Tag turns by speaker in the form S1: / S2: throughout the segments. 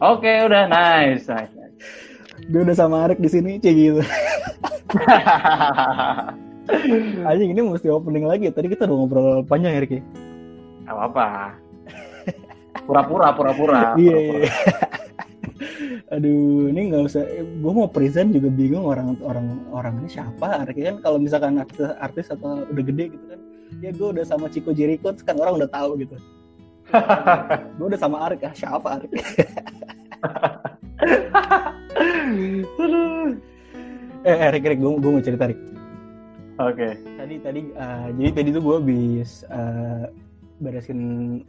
S1: Oke, udah nice, nice. nice.
S2: Gue udah sama Arik di sini, cek gitu. Anjing ini mesti opening lagi. Tadi kita udah ngobrol panjang ya, Riki.
S1: Gak apa-apa. Pura-pura, pura-pura.
S2: Iya. iya. Aduh, ini nggak usah. Gue mau present juga bingung orang orang orang ini siapa. Arik kan kalau misalkan artis, artis atau udah gede gitu kan, ya gue udah sama Chico Jericho, kan orang udah tahu gitu. gue udah sama Arik ah siapa Arik? Eh, Erik, Erik, gue gue mau cerita Erik.
S1: Oke. Okay.
S2: Tadi tadi uh, jadi tadi tuh gue habis uh, beresin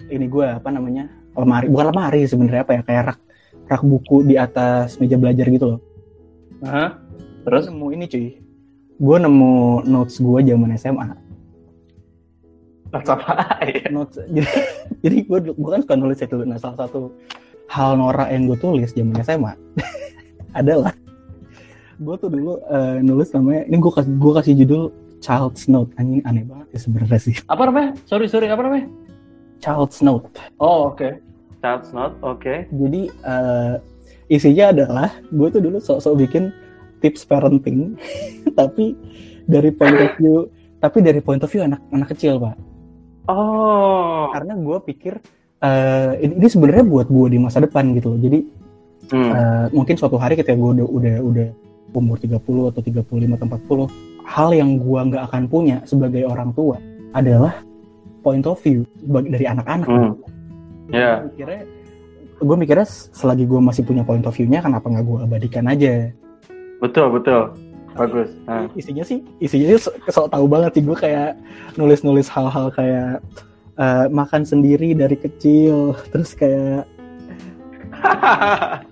S2: ini gue apa namanya lemari bukan lemari sebenarnya apa ya kayak rak rak buku di atas meja belajar gitu loh.
S1: Hah? Terus
S2: nemu ini cuy. Gue nemu notes gue zaman SMA.
S1: Notes apa?
S2: notes jadi jadi gue gue kan suka nulis itu. Nah salah satu hal norak yang gue tulis zaman SMA adalah gue tuh dulu uh, nulis namanya ini gue kasih gue kasih judul Child's Note. Anjing aneh banget ya sebenarnya sih.
S1: Apa namanya? Sorry sorry apa namanya?
S2: Child's Note.
S1: Oh oke. Okay. Child's Note oke. Okay.
S2: jadi uh, isinya adalah gue tuh dulu sok-sok bikin tips parenting tapi dari point of view tapi dari point of view anak anak kecil pak.
S1: Oh.
S2: Karena gue pikir uh, ini, ini sebenarnya buat gue di masa depan gitu loh jadi hmm. uh, mungkin suatu hari ketika gue udah udah udah umur 30 atau 35 atau 40 hal yang gua nggak akan punya sebagai orang tua adalah point of view dari anak-anak
S1: hmm. ya
S2: yeah. mikirnya gue mikirnya selagi gue masih punya point of view-nya kenapa nggak gue abadikan aja
S1: betul betul bagus
S2: nah. isinya sih isinya sih so, tahu banget sih gue kayak nulis-nulis hal-hal kayak uh, makan sendiri dari kecil. Terus kayak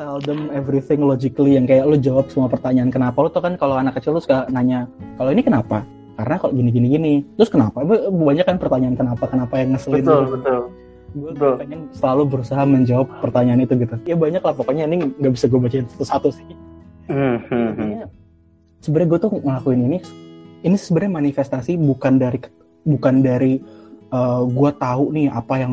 S2: tell them everything logically yang kayak lo jawab semua pertanyaan kenapa? Lo tuh kan kalau anak kecil lo suka nanya kalau ini kenapa? Karena kalau gini gini gini terus kenapa? Banyak kan pertanyaan kenapa? Kenapa? yang ngeselin
S1: betul gitu. betul.
S2: Gue betul. pengen selalu berusaha menjawab pertanyaan itu gitu. Ya banyak lah pokoknya ini nggak bisa gue bacain satu-satu sih.
S1: Mm-hmm.
S2: sebenarnya gue tuh ngelakuin ini. Ini sebenarnya manifestasi bukan dari bukan dari uh, gue tahu nih apa yang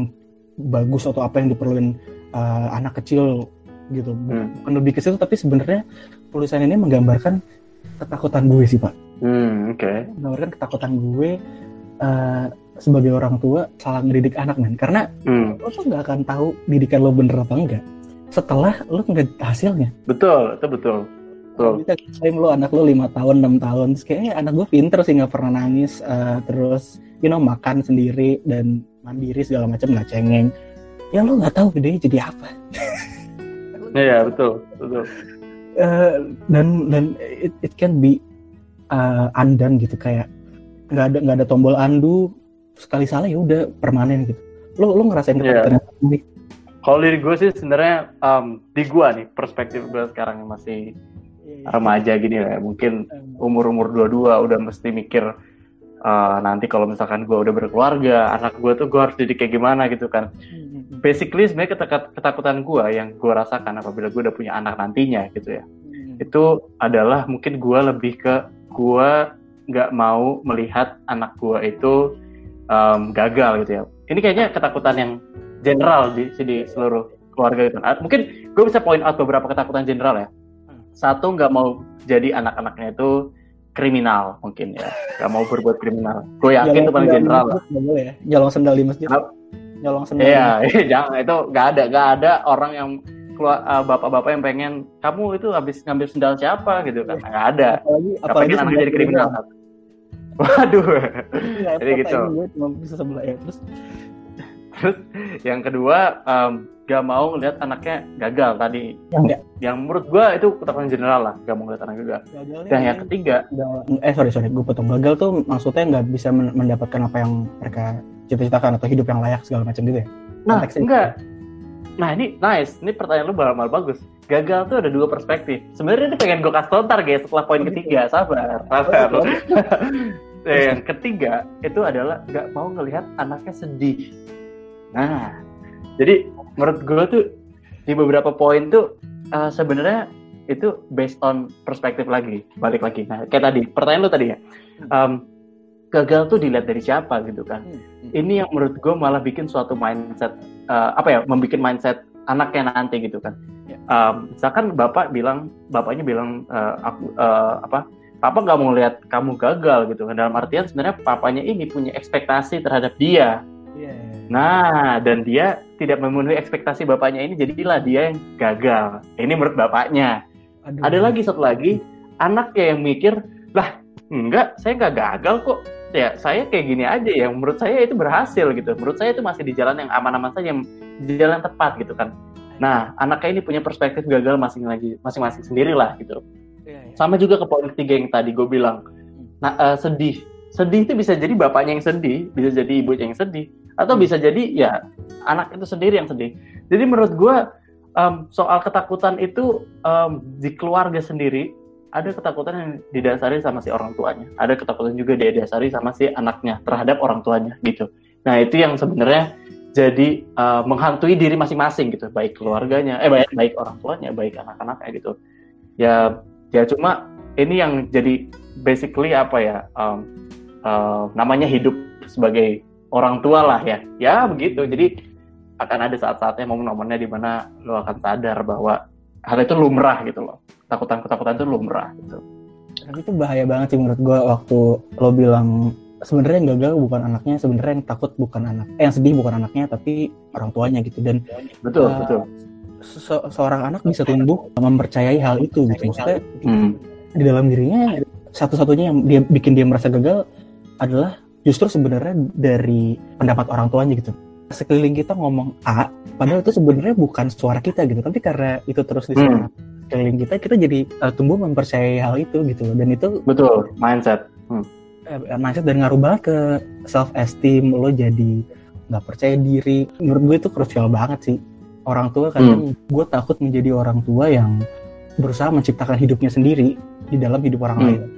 S2: bagus atau apa yang diperluin uh, anak kecil gitu hmm. bukan lebih ke situ tapi sebenarnya tulisan ini menggambarkan ketakutan gue sih pak
S1: hmm, oke okay.
S2: menggambarkan ketakutan gue uh, sebagai orang tua salah ngedidik anak men karena hmm. lo tuh nggak akan tahu didikan lo bener apa enggak setelah lo ngeliat hasilnya
S1: betul itu betul betul
S2: kita klaim lo anak lo lima tahun enam tahun terus kayak eh, anak gue pinter sih nggak pernah nangis uh, terus you know makan sendiri dan mandiri segala macam nggak cengeng ya lo nggak tahu gede jadi apa
S1: Iya betul betul.
S2: Uh, dan dan it, it can be uh, undone gitu kayak nggak ada nggak ada tombol undo sekali salah ya udah permanen gitu. Lo lo ngerasain
S1: yeah. ini? Kalau diri gue sih sebenarnya um, di gue nih perspektif gue sekarang masih yeah, remaja gini lah ya. Mungkin umur umur dua dua udah mesti mikir uh, nanti kalau misalkan gue udah berkeluarga, anak gue tuh gue harus jadi kayak gimana gitu kan. Hmm basically sebenarnya ketakutan gue yang gue rasakan apabila gue udah punya anak nantinya gitu ya hmm. itu adalah mungkin gue lebih ke gue nggak mau melihat anak gue itu um, gagal gitu ya ini kayaknya ketakutan yang general di, di seluruh keluarga itu mungkin gue bisa point out beberapa ketakutan general ya. Satu nggak mau jadi anak-anaknya itu kriminal mungkin ya nggak mau berbuat kriminal gue yakin itu paling general lah
S2: ya jalan sendal di masjid nyolong sendiri.
S1: Iya, jangan itu nggak ada nggak ada orang yang keluar uh, bapak-bapak yang pengen kamu itu habis ngambil sendal siapa gitu kan nggak ada.
S2: Apalagi apalagi
S1: anaknya jadi kriminal. Waduh.
S2: Ya, jadi gitu. cuma bisa sebelah ya terus.
S1: Terus yang kedua um, gak mau ngeliat anaknya gagal tadi.
S2: Yang enggak.
S1: Yang menurut gua itu ketakutan general lah, gak mau ngeliat anak gagal. Dan yang ketiga,
S2: eh sorry sorry, gue potong gagal tuh maksudnya nggak bisa mendapatkan apa yang mereka cita-citakan atau hidup yang layak segala macam gitu ya?
S1: Nah, Konteksnya enggak. Nah ini nice, ini pertanyaan lu malah bagus. Gagal tuh ada dua perspektif. Sebenarnya ini pengen gue kasih tau ntar guys setelah poin ketiga, ya? sabar, sabar. Oh, nah, yang ketiga itu adalah nggak mau ngelihat anaknya sedih. Nah, jadi menurut gue tuh di beberapa poin tuh uh, sebenarnya itu based on perspektif lagi, balik lagi. Nah, kayak tadi, pertanyaan lu tadi ya. Um, gagal tuh dilihat dari siapa gitu kan. Hmm. hmm. Ini yang menurut gue malah bikin suatu mindset uh, apa ya, membuat mindset anaknya nanti gitu kan. Um, misalkan bapak bilang, bapaknya bilang uh, aku uh, apa, papa nggak mau lihat kamu gagal gitu kan. Dalam artian sebenarnya papanya ini punya ekspektasi terhadap dia. Yeah. Nah, dan dia tidak memenuhi ekspektasi bapaknya ini, jadilah dia yang gagal. Ini menurut bapaknya. Aduh. Ada lagi satu lagi, anaknya yang mikir, lah enggak, saya nggak gagal kok ya saya kayak gini aja ya menurut saya itu berhasil gitu menurut saya itu masih di jalan yang aman-aman saja di jalan yang tepat gitu kan nah anaknya ini punya perspektif gagal masing-masing masing-masing sendiri lah gitu iya, iya. sama juga ke poin ketiga yang tadi gue bilang nah uh, sedih sedih itu bisa jadi bapaknya yang sedih bisa jadi ibu yang sedih atau hmm. bisa jadi ya anak itu sendiri yang sedih jadi menurut gue um, soal ketakutan itu um, di keluarga sendiri ada ketakutan yang didasari sama si orang tuanya, ada ketakutan juga didasari sama si anaknya terhadap orang tuanya gitu. Nah itu yang sebenarnya jadi uh, menghantui diri masing-masing gitu, baik keluarganya, eh baik, baik orang tuanya, baik anak-anaknya gitu. Ya ya cuma ini yang jadi basically apa ya um, uh, namanya hidup sebagai orang tua lah ya, ya begitu. Jadi akan ada saat-saatnya momen-momennya di mana lo akan sadar bahwa hal itu lumrah gitu loh. Ketakutan-ketakutan itu lumrah gitu.
S2: Tapi itu bahaya banget sih menurut gue waktu lo bilang sebenarnya yang gagal bukan anaknya sebenarnya yang takut bukan anak eh, yang sedih bukan anaknya tapi orang tuanya gitu. Dan
S1: betul uh, betul.
S2: se seorang anak bisa tumbuh mempercayai hal itu gitu. Maksudnya hmm. di dalam dirinya satu-satunya yang dia bikin dia merasa gagal adalah justru sebenarnya dari pendapat orang tuanya gitu. Sekeliling kita ngomong A padahal itu sebenarnya bukan suara kita gitu. Tapi karena itu terus disuarakan hmm. sekeliling kita kita jadi uh, tumbuh mempercayai hal itu gitu dan itu
S1: betul mindset. Hmm.
S2: uh, mindset dan ngaruh banget ke self esteem lo jadi nggak percaya diri. Menurut gue itu krusial banget sih. Orang tua kadang hmm. gue takut menjadi orang tua yang berusaha menciptakan hidupnya sendiri di dalam hidup orang hmm. lain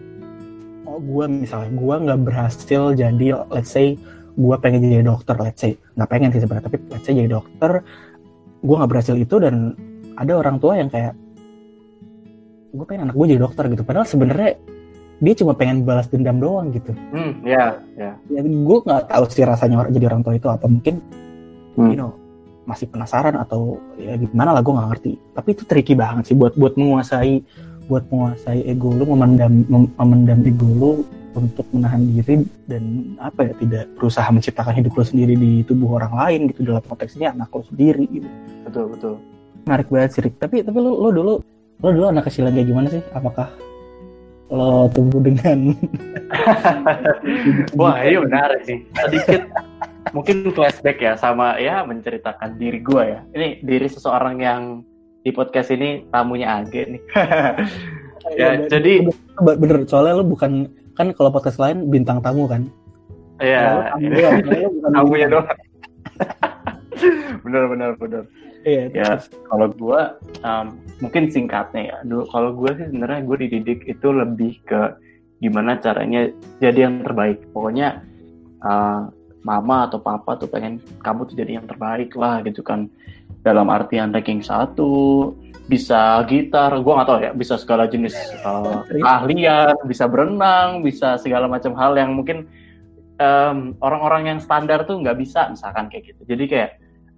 S2: gue misalnya gue nggak berhasil jadi let's say gue pengen jadi dokter let's say. Nggak pengen sih sebenarnya tapi let's say jadi dokter gue nggak berhasil itu dan ada orang tua yang kayak gue pengen anak gue jadi dokter gitu. Padahal sebenarnya dia cuma pengen balas dendam doang gitu.
S1: Hmm ya yeah, ya.
S2: Yeah. gue nggak tahu sih rasanya jadi orang tua itu apa. Mungkin hmm. you know masih penasaran atau ya gimana lah gue nggak ngerti. Tapi itu tricky banget sih buat buat menguasai buat menguasai ego lu memendam mem, memendam ego lu untuk menahan diri dan apa ya tidak berusaha menciptakan hidup lo sendiri di tubuh orang lain gitu dalam konteks ini anak lo sendiri gitu.
S1: Betul betul.
S2: Menarik banget sih tapi tapi lo lo dulu lo dulu anak kecil kayak gimana sih? Apakah lo tumbuh dengan
S1: wah iya benar sih sedikit mungkin flashback ya sama ya menceritakan diri gue ya. Ini diri seseorang yang di podcast ini tamunya Age nih ya, ya jadi
S2: bener soalnya lo bukan kan kalau podcast lain bintang tamu kan
S1: iya tamunya doang bener bener bener Iya. Ya kalau gue um, mungkin singkatnya ya. Dulu kalau gue sih sebenarnya gue dididik itu lebih ke gimana caranya jadi yang terbaik. Pokoknya uh, mama atau papa tuh pengen kamu tuh jadi yang terbaik lah gitu kan. Dalam artian ranking satu, bisa gitar, gue gak tahu ya, bisa segala jenis uh, bisa berenang, bisa segala macam hal yang mungkin orang orang-orang yang standar tuh nggak bisa misalkan kayak gitu. Jadi kayak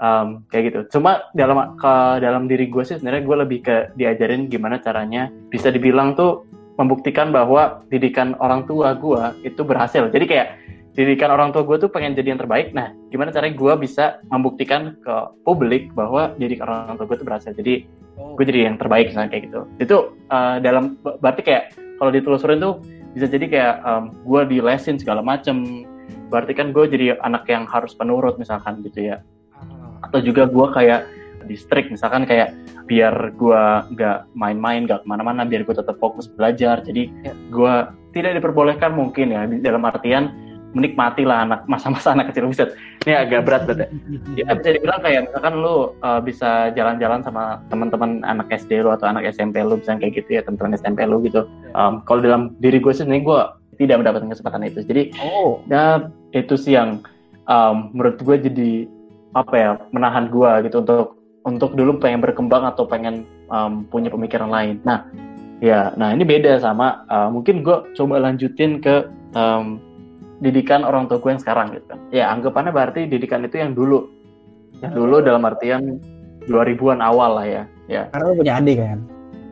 S1: um, kayak gitu. Cuma dalam ke dalam diri gue sih sebenarnya gue lebih ke diajarin gimana caranya bisa dibilang tuh membuktikan bahwa didikan orang tua gue itu berhasil. Jadi kayak didikan orang tua gue tuh pengen jadi yang terbaik. Nah, gimana caranya gue bisa membuktikan ke publik bahwa didikan orang tua gue itu berhasil. Jadi oh. gue jadi yang terbaik misalnya kayak gitu. Itu uh, dalam berarti kayak kalau ditelusurin tuh bisa jadi kayak um, gue dilesin segala macem. Berarti kan gue jadi anak yang harus penurut misalkan gitu ya atau juga gue kayak distrik misalkan kayak biar gue nggak main-main nggak ke mana-mana biar gue tetap fokus belajar jadi ya. gue tidak diperbolehkan mungkin ya dalam artian menikmati lah anak masa-masa anak kecil. Bisa ini agak berat betul ya bisa dibilang kayak misalkan lu uh, bisa jalan-jalan sama teman-teman anak SD lu atau anak SMP lu bisa kayak gitu ya teman-teman SMP lu gitu. Um, kalau dalam diri gue sendiri gue tidak mendapatkan kesempatan itu. Jadi oh. ya itu sih yang um, menurut gue jadi apa ya menahan gue gitu untuk untuk dulu pengen berkembang atau pengen um, punya pemikiran lain. Nah, ya, nah ini beda sama uh, mungkin gue coba lanjutin ke um, didikan orang tua gue yang sekarang gitu kan. Ya anggapannya berarti didikan itu yang dulu. Yang dulu dalam artian 2000-an awal lah ya. ya.
S2: Karena lu punya adik kan?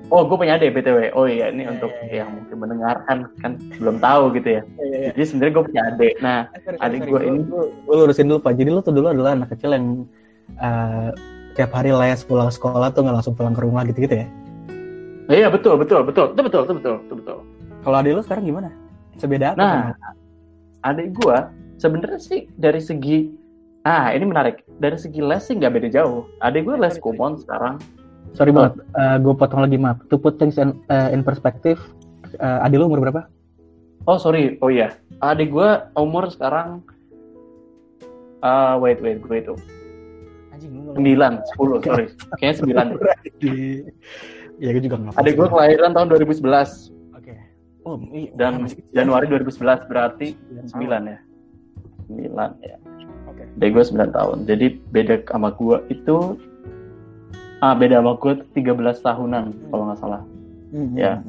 S1: Oh, gue punya adik BTW. Oh iya, ini ya, untuk ya, ya. yang mungkin mendengarkan kan belum tahu gitu ya. ya, ya, ya. Jadi sebenarnya gue punya adik. Nah, eh, sorry, adik gue ini
S2: gue lurusin dulu Pak. Jadi lu tuh dulu adalah anak kecil yang uh, tiap hari les pulang sekolah tuh nggak langsung pulang ke rumah gitu-gitu ya?
S1: Iya, betul, betul, betul. Itu betul, itu betul, itu betul.
S2: Kalau adik lu sekarang gimana? Sebeda apa?
S1: Nah adik gue sebenarnya sih dari segi ah ini menarik dari segi les sih nggak beda jauh. Adik gue les kumon sekarang
S2: Sorry banget, uh, eh, gue potong lagi maaf. To put things in, uh, in perspective, uh, adik lu umur berapa?
S1: Oh sorry, oh iya. Adik gue umur sekarang, uh, wait wait gue itu. Sembilan, sepuluh, sorry. Kayaknya sembilan.
S2: Iya, gue juga nggak.
S1: Adik gue kelahiran tahun 2011.
S2: Oh, iya.
S1: Dan Januari 2011 berarti sembilan ya. Sembilan ya. Oke. Okay. Gue sembilan tahun. Jadi beda sama gue itu ah beda sama gue 13 tahunan hmm. kalau nggak salah hmm. ya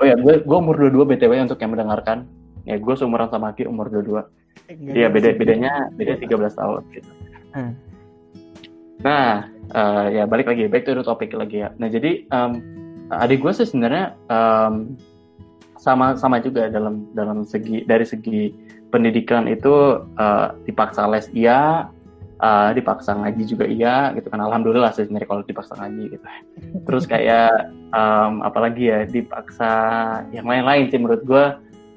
S1: oh ya gue gue umur 22 btw untuk yang mendengarkan ya gue seumuran sama Aki umur 22 Iya beda bedanya beda 13 tahun gitu hmm. nah uh, ya balik lagi back to the topic lagi ya nah jadi um, adik gue sih sebenarnya um, sama sama juga dalam dalam segi dari segi pendidikan itu uh, dipaksa les iya. Uh, dipaksa ngaji juga iya gitu kan. Alhamdulillah sih sebenarnya kalau dipaksa ngaji gitu. Terus kayak um, apalagi ya dipaksa yang lain-lain sih menurut gue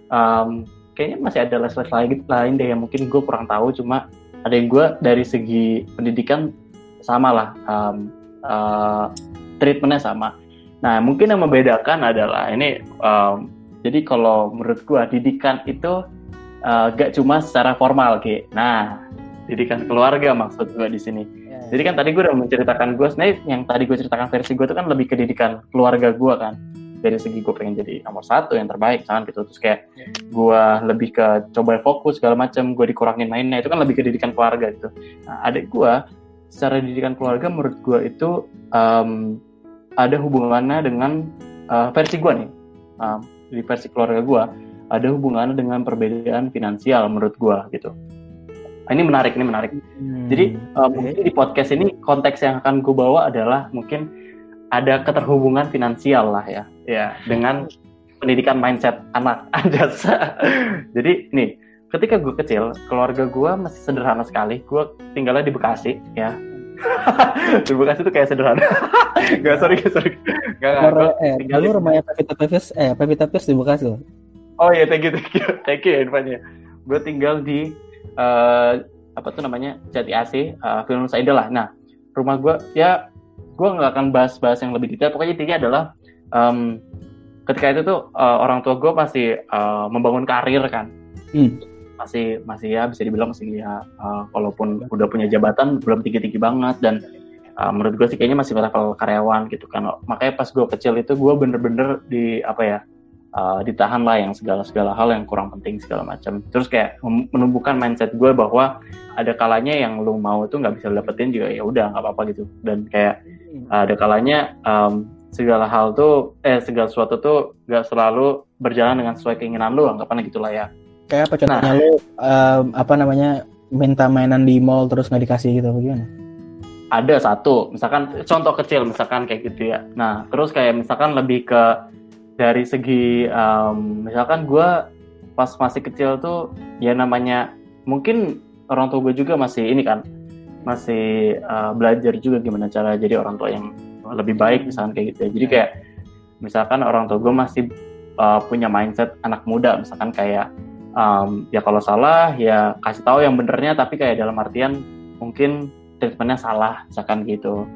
S1: um, kayaknya masih ada les-les lain gitu lain deh yang mungkin gue kurang tahu. Cuma ada yang gue dari segi pendidikan sama lah um, uh, treatmentnya sama. Nah mungkin yang membedakan adalah ini um, jadi kalau menurut gue didikan itu uh, gak cuma secara formal kayak nah didikan keluarga maksud gue di sini. Yeah. Jadi kan tadi gue udah menceritakan gue sebenarnya yang tadi gue ceritakan versi gue itu kan lebih ke didikan keluarga gue kan dari segi gue pengen jadi nomor satu yang terbaik kan gitu terus kayak yeah. gue lebih ke coba fokus segala macam gue dikurangin mainnya itu kan lebih ke didikan keluarga gitu. Nah, adik gue secara didikan keluarga menurut gue itu um, ada hubungannya dengan uh, versi gue nih um, di versi keluarga gue ada hubungannya dengan perbedaan finansial menurut gue gitu. Ini menarik ini menarik. Hmm. jadi uh, mungkin di podcast ini konteks yang akan gue bawa adalah mungkin ada keterhubungan finansial lah ya. Ya. Dengan pendidikan mindset anak. Jasa jadi nih ketika gue kecil keluarga gue masih sederhana sekali. Gue tinggalnya di Bekasi ya di Bekasi tuh kayak sederhana gak sorry gak sorry
S2: gak, gak, gue eh, di rumahnya Pevita Pierce eh Pevita Pierce di Bekasi loh
S1: oh iya thank you thank you thank you ya infonya gue tinggal di uh, apa tuh namanya Jati AC uh, film Saida lah. Nah rumah gue ya gue nggak akan bahas-bahas yang lebih detail. Pokoknya intinya adalah um, ketika itu tuh uh, orang tua gue masih uh, membangun karir kan. Hmm. Masih masih ya bisa dibilang masih ya uh, walaupun udah punya jabatan belum tinggi-tinggi banget. Dan uh, menurut gue sih kayaknya masih level karyawan gitu kan. Makanya pas gue kecil itu gue bener-bener di apa ya uh, ditahan lah yang segala segala hal yang kurang penting segala macam. Terus kayak menumbuhkan mindset gue bahwa ada kalanya yang lu mau itu nggak bisa dapetin juga ya udah nggak apa-apa gitu. Dan kayak uh, ada kalanya um, segala hal tuh eh segala sesuatu tuh nggak selalu berjalan dengan sesuai keinginan lu anggapannya gitulah ya
S2: kayak apa contohnya nah, lu um, apa namanya minta mainan di mall terus nggak dikasih gitu gimana
S1: ada satu misalkan contoh kecil misalkan kayak gitu ya. Nah terus kayak misalkan lebih ke dari segi um, misalkan gue pas masih kecil tuh ya namanya mungkin orang tua gue juga masih ini kan masih uh, belajar juga gimana cara jadi orang tua yang lebih baik misalkan kayak gitu ya. Jadi kayak misalkan orang tua gue masih uh, punya mindset anak muda misalkan kayak um, ya kalau salah ya kasih tahu yang benernya tapi kayak dalam artian mungkin treatmentnya salah misalkan gitu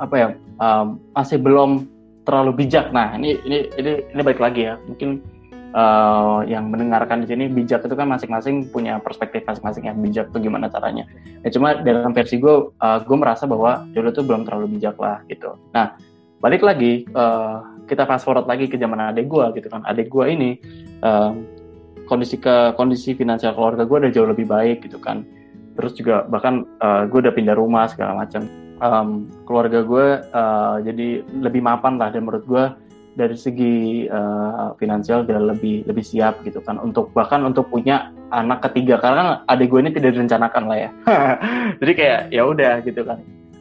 S1: apa ya um, masih belum terlalu bijak. Nah, ini ini ini ini baik lagi ya. Mungkin uh, yang mendengarkan di sini bijak itu kan masing-masing punya perspektif masing-masing yang bijak tuh gimana caranya. Ya cuma dalam versi gue, uh, gue merasa bahwa dulu tuh belum terlalu bijak lah gitu. Nah, balik lagi uh, kita fast forward lagi ke zaman adik gue gitu kan. Adik gue ini uh, kondisi ke kondisi finansial keluarga gue udah jauh lebih baik gitu kan. Terus juga bahkan uh, gue udah pindah rumah segala macam. Um, keluarga gue uh, jadi lebih mapan lah dan menurut gue dari segi uh, finansial dia lebih lebih siap gitu kan. Untuk bahkan untuk punya anak ketiga karena kan adik gue ini tidak direncanakan lah ya. Jadi kayak ya udah gitu kan.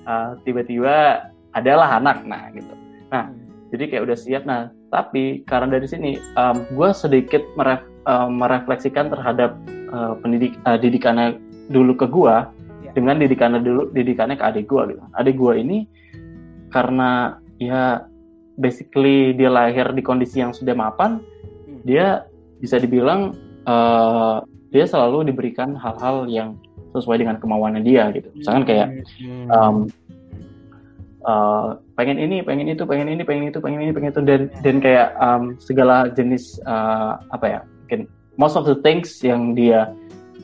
S1: Uh, tiba-tiba adalah anak nah gitu. Nah hmm. jadi kayak udah siap nah tapi karena dari sini um, gue sedikit meref, um, merefleksikan terhadap uh, pendidik uh, didikannya dulu ke gue ya. dengan didikannya dulu didikannya ke adik gue gitu adik gue ini karena ya basically dia lahir di kondisi yang sudah mapan hmm. dia bisa dibilang uh, dia selalu diberikan hal-hal yang sesuai dengan kemauannya dia gitu misalkan kayak um, uh, pengen ini pengen itu pengen ini pengen itu pengen ini pengen itu dan dan kayak um, segala jenis uh, apa ya mungkin most of the things yang dia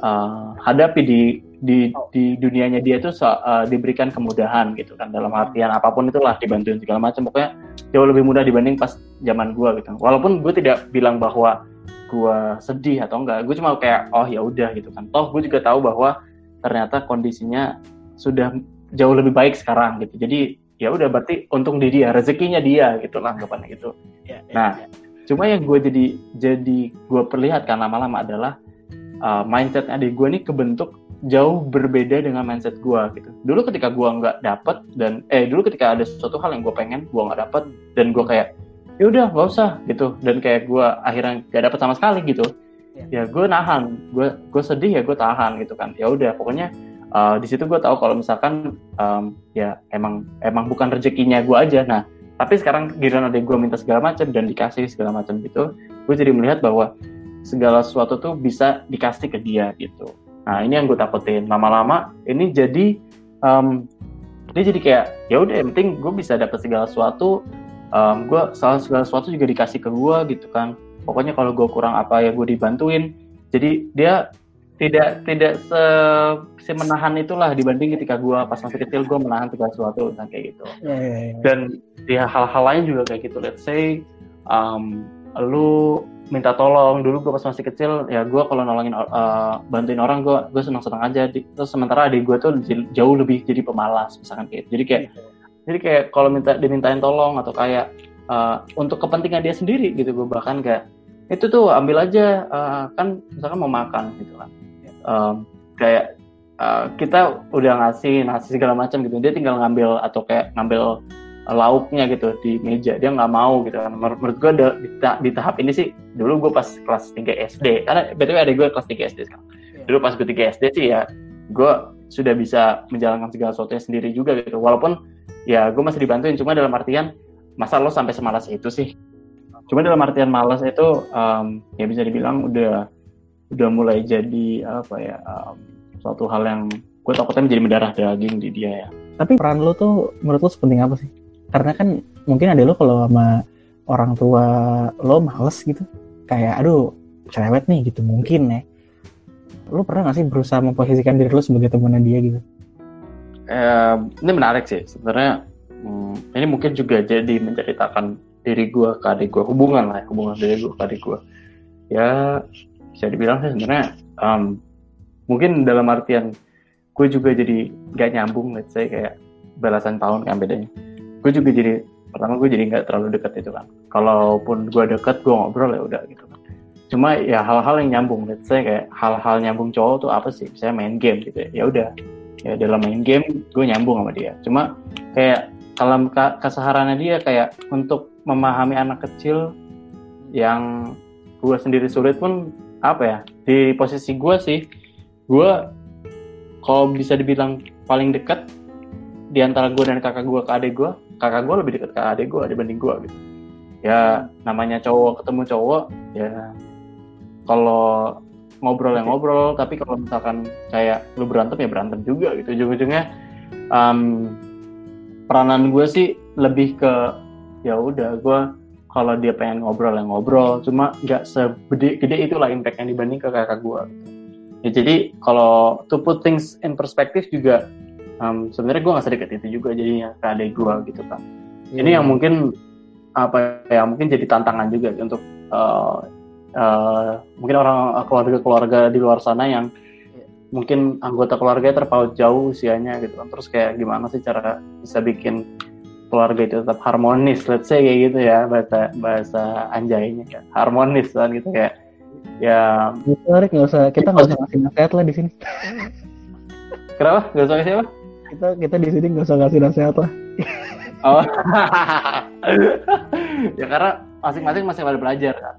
S1: uh, hadapi di di di dunianya dia itu uh, diberikan kemudahan gitu kan dalam artian apa pun itulah dibantuin segala macam pokoknya jauh lebih mudah dibanding pas zaman gue gitu walaupun gue tidak bilang bahwa gue sedih atau enggak gue cuma kayak oh ya udah gitu kan toh gue juga tahu bahwa ternyata kondisinya sudah jauh lebih baik sekarang gitu. Jadi ya udah berarti untung di dia, rezekinya dia gitu lah anggapannya gitu. Ya, ya, nah, ya. Cuma yang gue jadi jadi gue perlihatkan lama-lama adalah uh, mindset adik gue nih kebentuk jauh berbeda dengan mindset gue gitu. Dulu ketika gue nggak dapet dan eh dulu ketika ada sesuatu hal yang gue pengen gue nggak dapet dan gue kayak ya udah nggak usah gitu. Dan kayak gue akhirnya gak dapet sama sekali gitu. Ya, ya gue nahan gue gue sedih ya gue tahan gitu kan. Ya udah pokoknya uh, di situ gue tahu kalau misalkan um, ya emang emang bukan rezekinya gue aja. Nah tapi sekarang giliran ada gue minta segala macam dan dikasih segala macam gitu gue jadi melihat bahwa segala sesuatu tuh bisa dikasih ke dia gitu. Nah ini yang gue takutin. Lama-lama ini jadi um, dia jadi kayak ya udah yang penting gue bisa dapat segala sesuatu um, gue salah segala sesuatu juga dikasih ke gue gitu kan. Pokoknya kalau gue kurang apa ya gue dibantuin. Jadi dia tidak tidak se, se menahan itulah dibanding ketika gue pas masih kecil gue menahan segala sesuatu dan kayak gitu yeah, yeah, yeah. dan di hal-hal lain juga kayak gitu let's say um, lu minta tolong dulu gue pas masih kecil ya gue kalau nolongin uh, bantuin orang gue gue senang senang aja terus sementara adik gue tuh jauh lebih jadi pemalas misalkan kayak gitu. jadi kayak yeah. jadi kayak kalau minta dimintain tolong atau kayak uh, untuk kepentingan dia sendiri gitu gue bahkan kayak itu tuh ambil aja uh, kan misalkan mau makan gitu kan um, kayak uh, kita udah ngasih nasi segala macam gitu. Dia tinggal ngambil atau kayak ngambil lauknya gitu di meja. Dia nggak mau gitu kan. Menurut gue di, di tahap ini sih dulu gue pas kelas 3 SD karena btw ada gue kelas 3 SD sekarang. Yeah. dulu pas gue 3 SD sih ya gue sudah bisa menjalankan segala sesuatunya sendiri juga gitu. Walaupun ya gue masih dibantuin. Cuma dalam artian masa lo sampai semalas itu sih? Cuma dalam artian malas itu um, ya bisa dibilang udah udah mulai jadi apa ya um, suatu hal yang gue takutnya menjadi mendarah daging di dia ya.
S2: Tapi peran lo tuh menurut lo sepenting apa sih? Karena kan mungkin ada lo kalau sama orang tua lo males gitu. Kayak aduh cerewet nih gitu mungkin ya. Lo pernah gak sih berusaha memposisikan diri lo sebagai temannya dia gitu?
S1: Eh, ini menarik sih. Sebenarnya hmm, ini mungkin juga jadi menceritakan diri gue ke adik gue hubungan lah hubungan diri gue ke adik gue ya bisa dibilang sih sebenarnya um, mungkin dalam artian gue juga jadi gak nyambung let's say kayak belasan tahun kan bedanya. Gue juga jadi pertama gue jadi nggak terlalu deket itu kan. Kalaupun gue deket gue ngobrol ya udah gitu kan. Cuma ya hal-hal yang nyambung let's say kayak hal-hal nyambung cowok tuh apa sih? Saya main game gitu ya. Ya udah. Ya dalam main game gue nyambung sama dia. Cuma kayak kalau kesehariannya dia kayak untuk memahami anak kecil yang gue sendiri sulit pun apa ya di posisi gue sih gue kalau bisa dibilang paling dekat di antara gue dan kakak gue ke adik gue kakak gue lebih dekat ke adik gue dibanding gue gitu. Ya namanya cowok ketemu cowok ya kalau ngobrol yang ngobrol tapi kalau misalkan kayak lu berantem ya berantem juga gitu. Ujung-ujungnya um, peranan gue sih lebih ke ya udah gue kalau dia pengen ngobrol yang ngobrol. Cuma nggak segede gede itulah impact yang dibanding ke kakak gue ya jadi kalau to put things in perspective juga um, sebenarnya gue nggak sedekat itu juga jadinya ke adik gue gitu kan hmm. ini yang mungkin apa ya mungkin jadi tantangan juga untuk uh, uh, mungkin orang keluarga-keluarga di luar sana yang mungkin anggota keluarga terpaut jauh usianya gitu kan. Terus kayak gimana sih cara bisa bikin keluarga itu tetap harmonis let's say kayak gitu ya bahasa bahasa anjaynya ya harmonis kan gitu kayak ya
S2: menarik nggak usah kita nggak usah ngasih nasihat lah di sini
S1: kenapa nggak usah siapa
S2: kita kita di sini nggak usah ngasih nasihat lah.
S1: Oh. ya karena masing-masing masih pada belajar kan.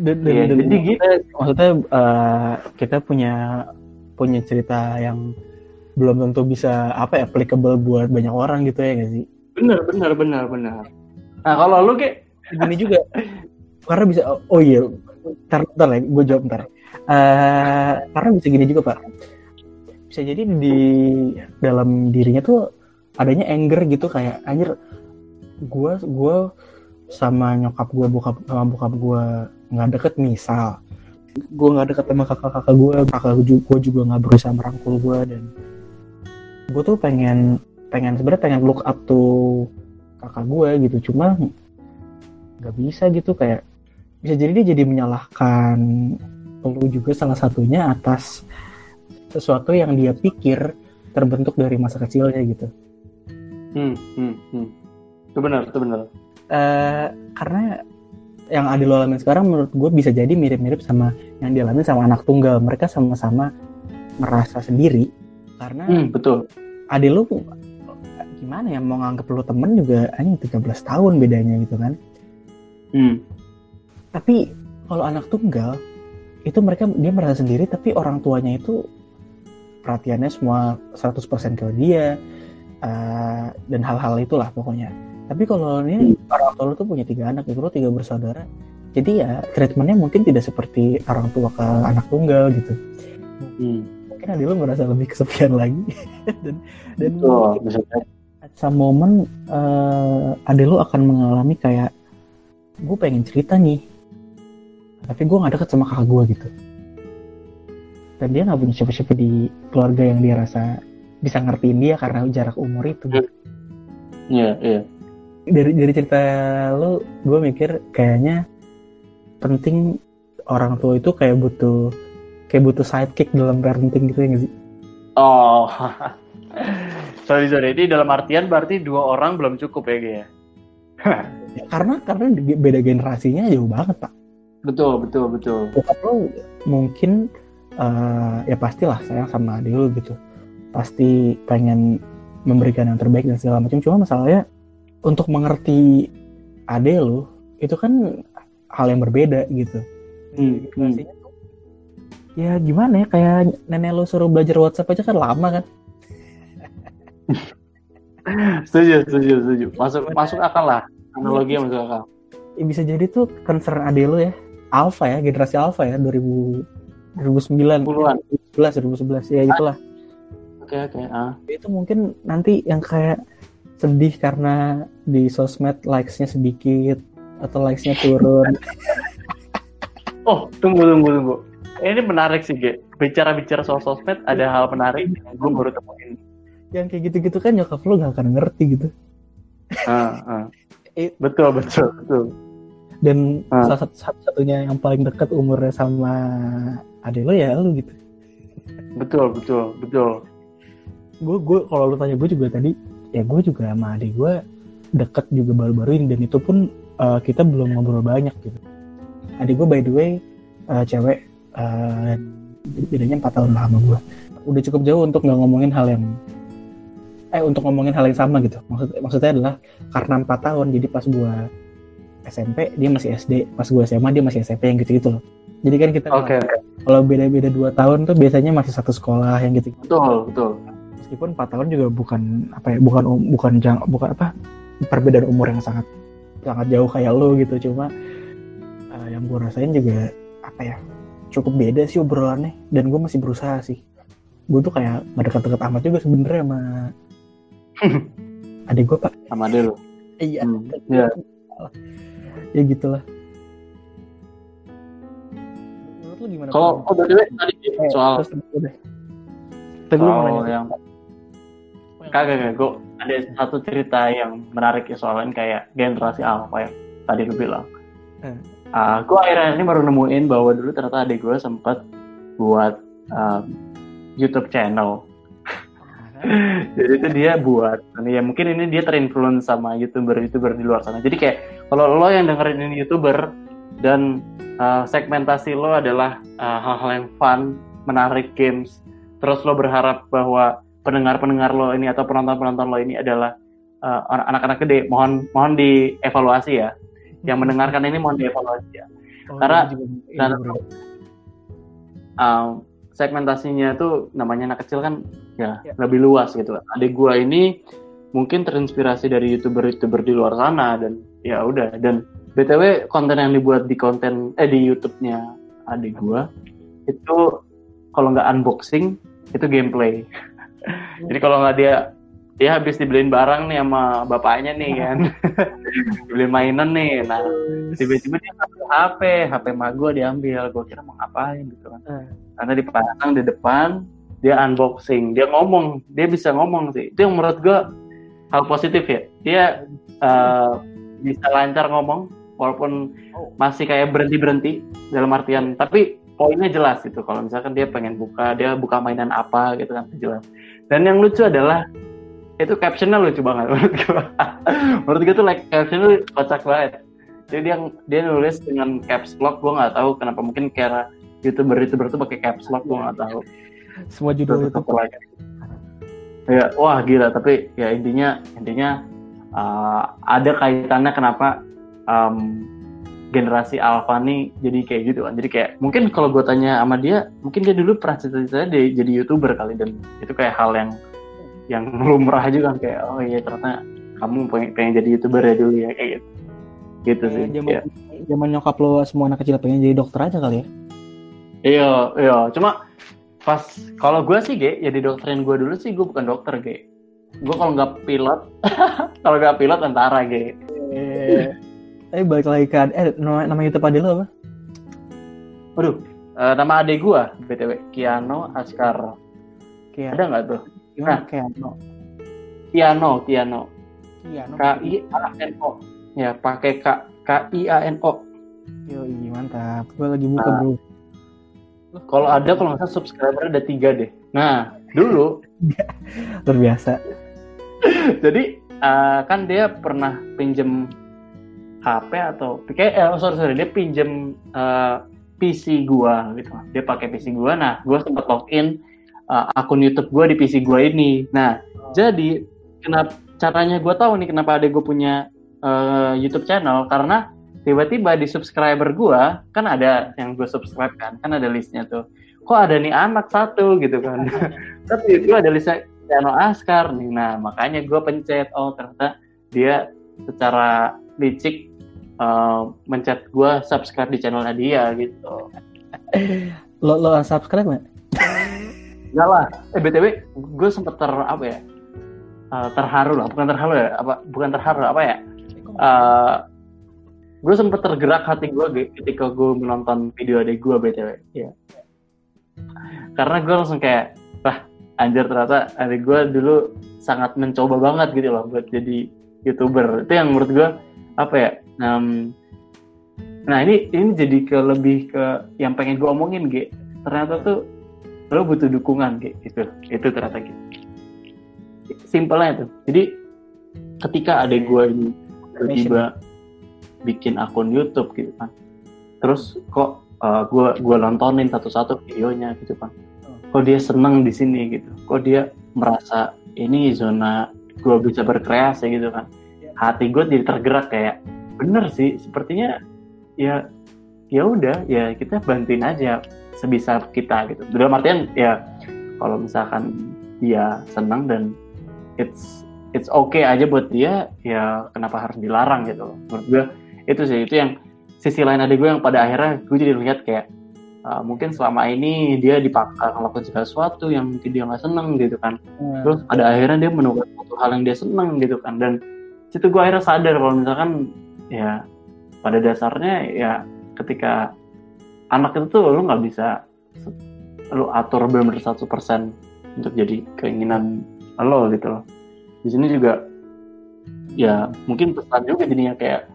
S1: Iya,
S2: dan
S1: jadi gitu.
S2: maksudnya eh, kita punya punya cerita yang belum tentu bisa apa ya applicable buat banyak orang gitu ya nggak sih?
S1: Bener, bener, bener, bener. Nah kalau lu kayak
S2: Gini juga karena bisa oh iya ntar ntar ya gue jawab ntar. Eh, karena bisa gini juga pak bisa jadi di dalam dirinya tuh adanya anger gitu kayak anjir gue gue sama nyokap gue bokap sama bokap gue nggak deket misal gue nggak deket sama kakak-kakak gue kakak gue juga nggak berusaha merangkul gue dan gue tuh pengen pengen sebenarnya pengen look up to kakak gue gitu cuma nggak bisa gitu kayak bisa jadi dia jadi menyalahkan lu juga salah satunya atas sesuatu yang dia pikir terbentuk dari masa kecilnya gitu
S1: hmm, hmm, hmm. itu benar, itu benar.
S2: Eh, karena yang Adil lo alamin sekarang menurut gue bisa jadi mirip-mirip sama yang dialami sama anak tunggal mereka sama-sama merasa sendiri karena
S1: Hmm, betul.
S2: Adil lu gimana ya mau nganggep lu temen juga hanya 13 tahun bedanya gitu kan
S1: Hmm,
S2: tapi kalau anak tunggal itu mereka dia merasa sendiri tapi orang tuanya itu perhatiannya semua 100% ke dia eh, dan hal-hal itulah pokoknya tapi kalau ini orang tua lu tuh punya tiga anak itu tiga bersaudara jadi ya treatmentnya mungkin tidak seperti orang tua ke anak tunggal gitu
S1: hmm.
S2: mungkin Adil lu merasa lebih kesepian lagi dan dan
S1: Betul, jadi.
S2: at some moment uh, Adil lu akan mengalami kayak gue pengen cerita nih tapi gue gak deket sama kakak gue gitu. Dan dia nggak punya siapa-siapa di keluarga yang dia rasa bisa ngertiin dia karena jarak umur itu.
S1: Iya, iya.
S2: dari dari cerita lu gue mikir kayaknya penting orang tua itu kayak butuh kayak butuh sidekick dalam parenting gitu ya nggak sih?
S1: Oh, sorry sorry. Ini dalam artian berarti dua orang belum cukup ya, Ge, ya?
S2: karena karena beda generasinya jauh banget pak
S1: Betul, betul, betul.
S2: bokap lo mungkin eh, ya pastilah sayang sama adik lo gitu pasti pengen memberikan yang terbaik dan segala macam cuma masalahnya untuk mengerti adik lo itu kan hal yang berbeda gitu
S1: Hmm, hmm.
S2: Ya gimana ya kayak nenek lo suruh belajar WhatsApp aja kan lama kan
S1: Setuju, setuju, setuju. Masuk, masuk akal lah. Analogi yang masuk akal.
S2: ya bisa jadi tuh concern adik lo ya alpha ya generasi alpha ya 2000 2009
S1: Puluhan.
S2: 2011 2011 ya gitulah
S1: Oke, oke. Ah.
S2: itu mungkin nanti yang kayak sedih karena di sosmed likes-nya sedikit atau likes-nya turun.
S1: Oh, tunggu, tunggu, tunggu. Ini menarik sih, Ge. Bicara-bicara soal sosmed, ada hal menarik yang gue baru temuin.
S2: Yang kayak gitu-gitu kan nyokap lu gak akan ngerti gitu.
S1: Ah, ah.
S2: Eh.
S1: Betul, betul, betul.
S2: Dan
S1: Ah.
S2: salah satu satunya yang paling dekat umurnya sama adik lo ya lu gitu.
S1: Betul, betul, betul.
S2: Gue gue kalau lu tanya gue juga tadi ya gue juga sama adik gue deket juga baru-baru ini dan itu pun uh, kita belum ngobrol banyak gitu. Adik gue by the way uh, cewek uh, bedanya 4 tahun lah sama gue. Udah cukup jauh untuk nggak ngomongin hal yang eh untuk ngomongin hal yang sama gitu. Maksud maksudnya adalah karena 4 tahun jadi pas gue SMP dia masih SD, pas gue SMA dia masih SMP yang gitu-gitu loh. Jadi kan kita
S1: oke.
S2: kalau beda-beda 2 tahun tuh biasanya masih satu sekolah yang gitu
S1: Betul, betul.
S2: meskipun 4 tahun juga bukan apa ya bukan um- bukan jang, bukan apa perbedaan umur yang sangat sangat jauh kayak lo gitu cuma eh, yang gue rasain juga apa ya cukup beda sih obrolannya dan gue masih berusaha sih gue tuh kayak gak deket-deket amat juga sebenernya sama adik gue pak
S1: Sama dia lu.
S2: iya
S1: Hmm, iya.
S2: ya gitulah menurut lu gimana
S1: Kalau, oh, way, tadi
S2: Eh,
S1: soal
S2: terus deh. Tadi lu mau
S1: soal
S2: nanya.
S1: yang kagak kagak gue ada satu cerita yang menarik ya soalnya kayak generasi alpha yang tadi lu bilang
S2: Hmm.
S1: Ah, gue akhirnya ini baru nemuin bahwa dulu ternyata adik gue sempat buat um, YouTube channel jadi itu dia buat dan ya mungkin ini dia terinfluence sama youtuber youtuber di luar sana jadi kayak kalau lo yang dengerin ini youtuber dan uh, segmentasi lo adalah uh, hal-hal yang fun menarik games terus lo berharap bahwa pendengar-pendengar lo ini atau penonton-penonton lo ini adalah uh, anak-anak gede, mohon mohon dievaluasi ya. Yang mendengarkan ini mohon dievaluasi ya. Oh, karena karena um, segmentasinya tuh namanya anak kecil kan ya, ya. lebih luas gitu. Adik gua ini mungkin terinspirasi dari youtuber-youtuber di luar sana dan ya udah. Dan btw konten yang dibuat di konten eh di YouTube-nya adik gua itu kalau nggak unboxing itu gameplay. Jadi kalau nggak dia dia habis dibeliin barang nih sama bapaknya nih kan. Dibeliin mainan nih. Nah tiba-tiba dia ngambil HP HP mak gue diambil. Gue kira mau ngapain gitu kan. Hmm. karena dipasang di depan dia unboxing. Dia ngomong. Dia bisa ngomong sih. Itu yang menurut gue hal positif ya. Dia uh, bisa lancar ngomong walaupun oh. masih kayak berhenti berhenti dalam artian tapi poinnya jelas gitu. Kalau misalkan dia pengen buka dia buka mainan apa gitu kan jelas. Dan yang lucu adalah itu captionnya lucu banget menurut gue menurut gue tuh like captionnya kocak banget. Jadi dia dia nulis dengan caps lock gue nggak tahu kenapa. Mungkin kira youtuber youtuber tuh pakai caps lock gue nggak tahu
S2: semua judul itu.
S1: ya wah gila. Tapi ya intinya intinya uh, ada kaitannya kenapa um, generasi alpha nih jadi kayak gitu kan jadi kayak mungkin kalau gue tanya sama dia mungkin dia dulu pernah cita-cita jadi youtuber kali. Dan itu kayak hal yang yang lumrah juga. Kan kayak oh iya ternyata kamu pengen, pengen jadi youtuber ya dulu ya kayak gitu. Gitu sih
S2: zaman, ya. zaman nyokap lo semua anak kecil pengen jadi dokter aja kali ya?
S1: Iya iya. Cuma pas kalau gue sih ge jadi dokterin gue dulu sih gue bukan dokter ge gue kalau nggak pilot kalau nggak pilot tentara ge
S2: eh, eh balik lagi ke eh nama, nama youtube ade lo apa
S1: waduh uh, nama adek gue btw Kiano Askar Kiano. ada nggak tuh
S2: Gimana nah, Kiano?
S1: Kiano, Kiano. Kiano. K I A N O. Ya, pakai K K I A N O.
S2: Yo, mantap. Gue lagi buka nah, bro.
S1: Kalau ada kalau nggak salah subscriber ada tiga deh. Nah, dulu
S2: luar biasa.
S1: Jadi uh, kan dia pernah pinjem HP atau kayak eh, oh, sorry sorry dia pinjem uh, PC gua gitu. Dia pakai PC gua. Nah, gua sempat login uh, akun YouTube gue di PC gue ini. Nah, oh. jadi kenapa caranya gue tahu nih kenapa ada gue punya uh, YouTube channel karena tiba-tiba di subscriber gue kan ada yang gue subscribe kan, kan ada listnya tuh. Kok ada nih anak satu gitu kan? Tapi itu ada listnya channel Askar nih. Nah, makanya gue pencet. Oh, ternyata dia secara licik uh, mencet gue subscribe di channelnya dia gitu.
S2: Lo lo subscribe nggak?
S1: Enggak lah. Eh btw, gue sempet ter apa ya? Uh, terharu lah, bukan terharu ya? Apa? Bukan terharu apa ya? Uh, eh, gue sempet tergerak hati gue ketika gue menonton video adik gue btw. Iya. Karena gue langsung kayak, wah anjir ternyata adik gue dulu sangat mencoba banget gitu loh buat jadi youtuber. Itu yang menurut gue apa ya? Um, nah ini ini jadi ke lebih ke yang pengen gue omongin gitu. Ternyata tuh lo butuh dukungan gitu itu ternyata gitu simpelnya tuh jadi ketika ada gue ini tiba-tiba bikin akun YouTube gitu kan terus kok uh, gue gua nontonin satu-satu videonya gitu kan kok dia seneng di sini gitu. Kok dia merasa ini zona gue bisa berkreasi gitu kan hati gue jadi tergerak kayak bener sih sepertinya ya ya udah ya kita bantuin aja sebisa kita gitu. Dalam artian ya kalau misalkan dia senang dan it's it's okay aja buat dia ya kenapa harus dilarang gitu. Menurut gue itu sih itu yang sisi lain ada gue yang pada akhirnya gue jadi lihat kayak uh, mungkin selama ini dia dipaksa ngelakuin segala sesuatu yang mungkin dia nggak seneng gitu kan. Hmm. terus ada akhirnya dia menemukan satu hal yang dia seneng gitu kan. Dan situ gue akhirnya sadar kalau misalkan ya pada dasarnya ya ketika anak itu tuh lu nggak bisa lu atur benar-benar satu persen untuk jadi keinginan lo gitu loh. Di sini juga ya mungkin pesan juga jadinya kayak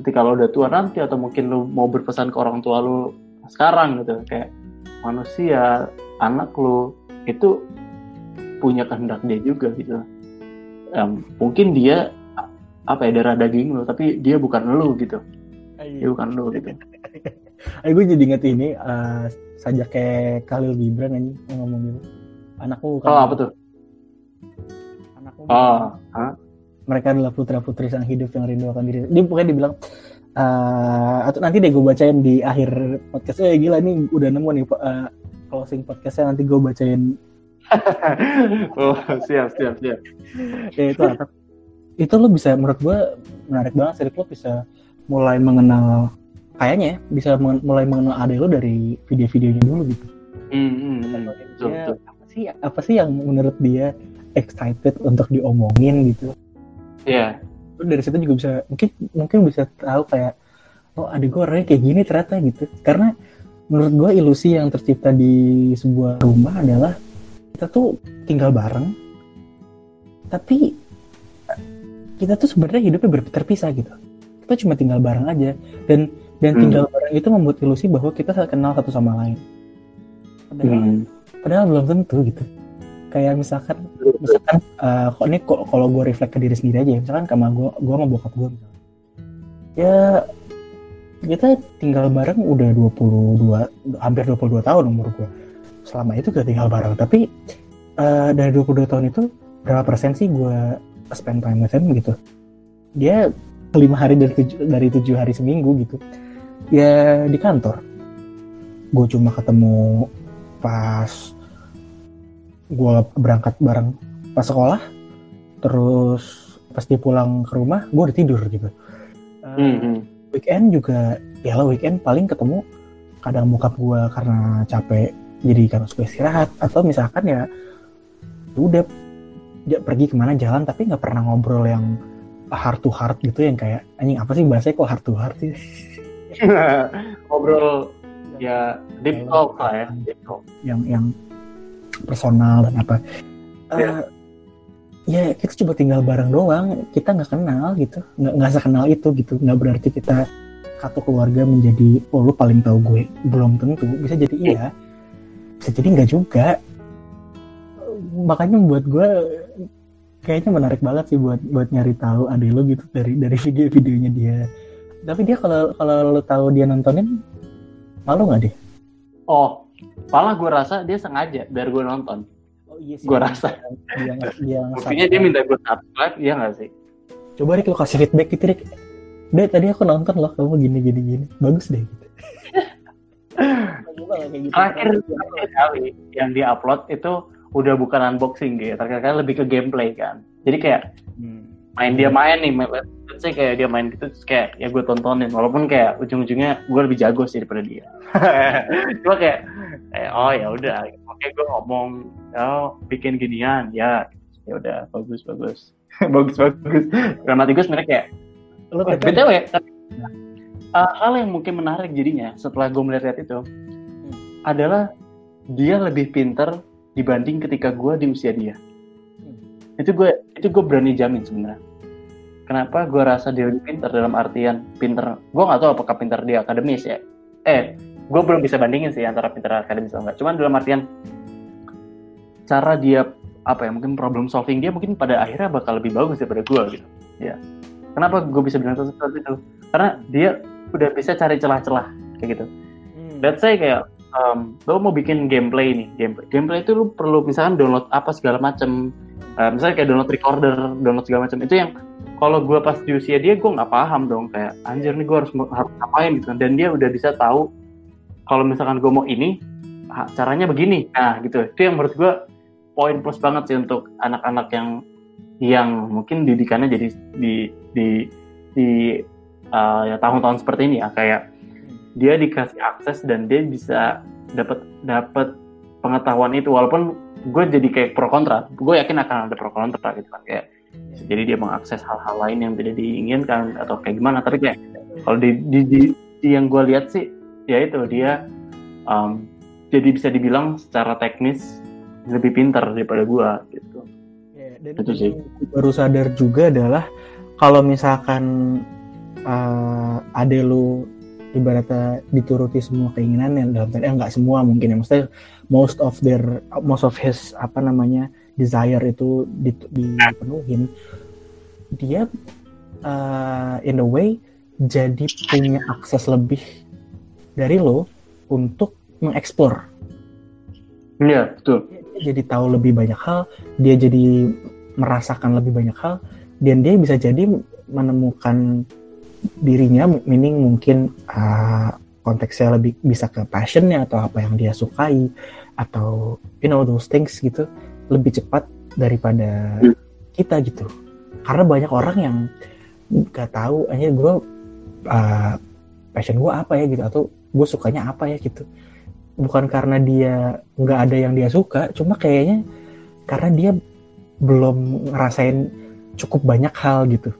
S1: ketika lo udah tua nanti atau mungkin lo mau berpesan ke orang tua lo sekarang gitu. Kayak manusia anak lo itu punya kehendak dia juga gitu. Um, mungkin dia apa ya darah daging lo tapi dia bukan lo gitu. Dia bukan lo gitu.
S2: Eh gue jadi inget ini uh, saja kayak Khalil Gibran aja yang ngomong gitu anakku
S1: kan. oh apa tuh? Oh, huh?
S2: Mereka adalah putra putri sang hidup yang rindu akan diri. Dia pokoknya dibilang uh, atau nanti deh gue bacain di akhir podcast. Eh gila nih udah nemu nih uh, closing podcastnya nanti gue bacain.
S1: oh siap siap siap.
S2: ya itu itu lo bisa menurut gue menarik banget sih lo bisa mulai mengenal kayaknya bisa mulai mengenal adek lo dari video-videonya dulu gitu.
S1: Hmm, hmm, hmm. Betul,
S2: dia, betul. apa sih apa sih yang menurut dia excited untuk diomongin gitu?
S1: Iya.
S2: Yeah. Dari situ juga bisa mungkin mungkin bisa tahu kayak oh adik gue orangnya kayak gini ternyata gitu. Karena menurut gue ilusi yang tercipta di sebuah rumah adalah kita tuh tinggal bareng, tapi kita tuh sebenarnya hidupnya ber terpisah gitu kita cuma tinggal bareng aja dan dan hmm. tinggal bareng itu membuat ilusi bahwa kita kenal satu sama lain padahal, hmm. padahal belum tentu gitu kayak misalkan misalkan uh, kok ini kalau gue reflect ke diri sendiri aja misalkan sama gue gue sama bokap gue misalkan. Ya kita tinggal bareng udah 22 hampir 22 tahun umur gue selama itu kita tinggal bareng tapi uh, dari 22 tahun itu berapa persen sih gue spend time with him gitu? Dia lima hari dari tujuh, dari tujuh hari seminggu gitu. Ya di kantor. Gue cuma ketemu pas gue berangkat bareng pas sekolah terus pas dia pulang ke rumah gue udah tidur gitu. Uh, mm -hmm. weekend juga ya lah weekend paling ketemu kadang mukap gue karena capek jadi karena suka istirahat atau misalkan ya udah dia pergi ke mana jalan tapi nggak pernah ngobrol yang heart to heart gitu yang kayak anjing apa sih bahasanya kok heart to heart sih?
S1: Ngobrol ya deep talk lah ya deep talk.
S2: yang yang personal dan apa. Yeah. uh, ya kita coba tinggal bareng doang. Kita nggak kenal gitu. Nggak nggak sekenal itu gitu. Nggak berarti kita satu keluarga menjadi oh lu paling tahu gue. Belum tentu. Bisa jadi iya. Bisa jadi nggak juga. Makanya buat gue kayaknya menarik banget sih buat buat nyari tahu adik lo gitu dari dari video-videonya dia. Tapi dia kalau kalau lo tahu dia nontonin malu nggak deh
S1: oh malah gue rasa dia sengaja biar gue nonton. Oh iya sih. Gue rasa. Dia, dia buktinya dia minta gue subscribe iya nggak sih?
S2: Coba Rick lo kasih feedback gitu Rick deh tadi aku nonton loh kamu gini gini gini. Bagus deh gitu.
S1: Terakhir kali yang dia upload itu udah bukan unboxing gitu terakhir lebih ke gameplay kan. Jadi kayak hmm. main dia main nih let's say kayak dia main gitu kayak ya gue tontonin. Walaupun kayak ujung-ujungnya gue lebih jago sih daripada dia. Cuma kayak eh, oh ya udah. Oke gue ngomong oh bikin ginian. Ya ya udah. Bagus bagus. Bagus bagus. Karena gue sebenarnya kayak lo btw. tapi uh, hal yang mungkin menarik jadinya setelah gue melihat itu hmm. adalah dia lebih pinter dibanding ketika gue di usia dia. Hmm. itu gue itu gue berani jamin sebenarnya. Kenapa gue rasa dia lebih pinter dalam artian pinter gue nggak tahu apakah pinter di akademis ya. Eh gue belum bisa bandingin sih antara pinter akademis atau enggak. Cuman dalam artian cara dia apa ya mungkin problem solving dia mungkin pada akhirnya bakal lebih bagus daripada gue gitu. Ya kenapa gue bisa bilang seperti itu? Karena dia udah bisa cari celah-celah kayak gitu. Hmm. let's say kayak um, lo mau bikin gameplay nih gameplay gameplay itu lo perlu misalkan download apa segala macam uh, misalnya kayak download recorder download segala macam itu yang kalau gue pas di usia dia gue nggak paham dong. Kayak anjir nih gue harus harus ngapain gitu kan. dan dia udah bisa tahu kalau misalkan gue mau ini caranya begini. Nah gitu. Itu yang menurut gue poin plus banget sih untuk anak-anak yang yang mungkin didikannya jadi di di di uh, ya tahun-tahun seperti ini ya. Kayak dia dikasih akses dan dia bisa dapat dapat pengetahuan itu. Walaupun gue jadi kayak pro kontra. Gue yakin akan ada pro kontra gitu kan. Kayak jadi dia mengakses hal-hal lain yang tidak diinginkan atau kayak gimana. Tapi kayak kalau di, di, di, di yang gue lihat sih ya itu dia um, jadi bisa dibilang secara teknis lebih pintar daripada gue gitu.
S2: Ya, dan itu sih. baru sadar juga adalah kalau misalkan uh, ade lu ibaratnya dituruti semua keinginan yang dalam tanda nggak semua mungkin ya maksudnya most of their most of his apa namanya desire itu dipenuhin dia uh, in a way jadi punya akses lebih dari lo untuk mengeksplor.
S1: Iya betul.
S2: Dia jadi tahu lebih banyak hal, dia jadi merasakan lebih banyak hal dan dia bisa jadi menemukan dirinya meaning mungkin uh, konteksnya lebih bisa ke passionnya atau apa yang dia sukai atau you know those things gitu lebih cepat daripada hmm. kita gitu karena banyak orang yang nggak tahu aja gue uh, passion gue apa ya gitu atau gue sukanya apa ya? gitu. Bukan karena dia nggak ada yang dia suka cuma kayaknya karena dia belum ngerasain cukup banyak hal gitu.